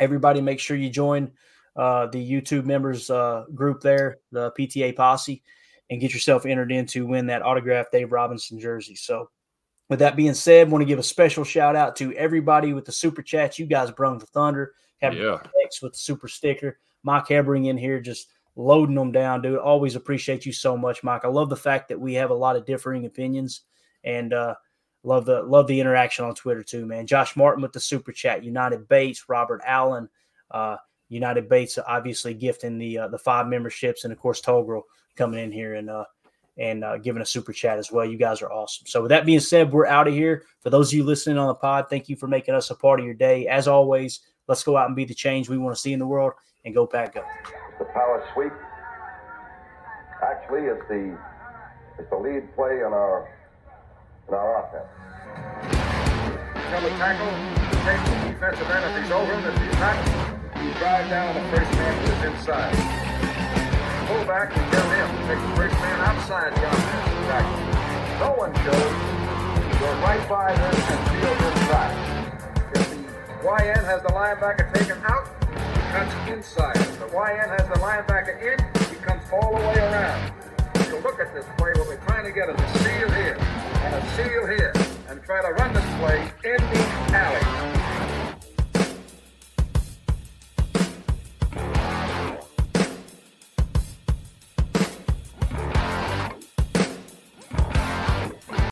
everybody, make sure you join uh, the YouTube members uh, group there, the PTA Posse, and get yourself entered in to win that autographed Dave Robinson jersey. So, with that being said, want to give a special shout out to everybody with the super chats. You guys brung the thunder. Have yeah. with super sticker. Mike Hebring in here just loading them down, dude. Always appreciate you so much, Mike. I love the fact that we have a lot of differing opinions and uh love the love the interaction on Twitter too, man. Josh Martin with the super chat, United Bates, Robert Allen, uh United Bates obviously gifting the uh, the five memberships and of course Togrel coming in here and uh and uh, giving a super chat as well. You guys are awesome. So with that being said, we're out of here. For those of you listening on the pod, thank you for making us a part of your day. As always, Let's go out and be the change we want to see in the world and go back up. The power sweep actually is the is the lead play in our in our offense. Come a tackle, take the defensive end if he's over him. If he's not, you drive down the first man who is inside. Fullback, you tell him, take the first man outside the offensive tackle. No one shows. Go right by them and field inside. YN has the linebacker taken out, he cuts inside. The YN has the linebacker in, he comes all the way around. So look at this play. What we're trying to get is a seal here and a seal here and try to run this play in the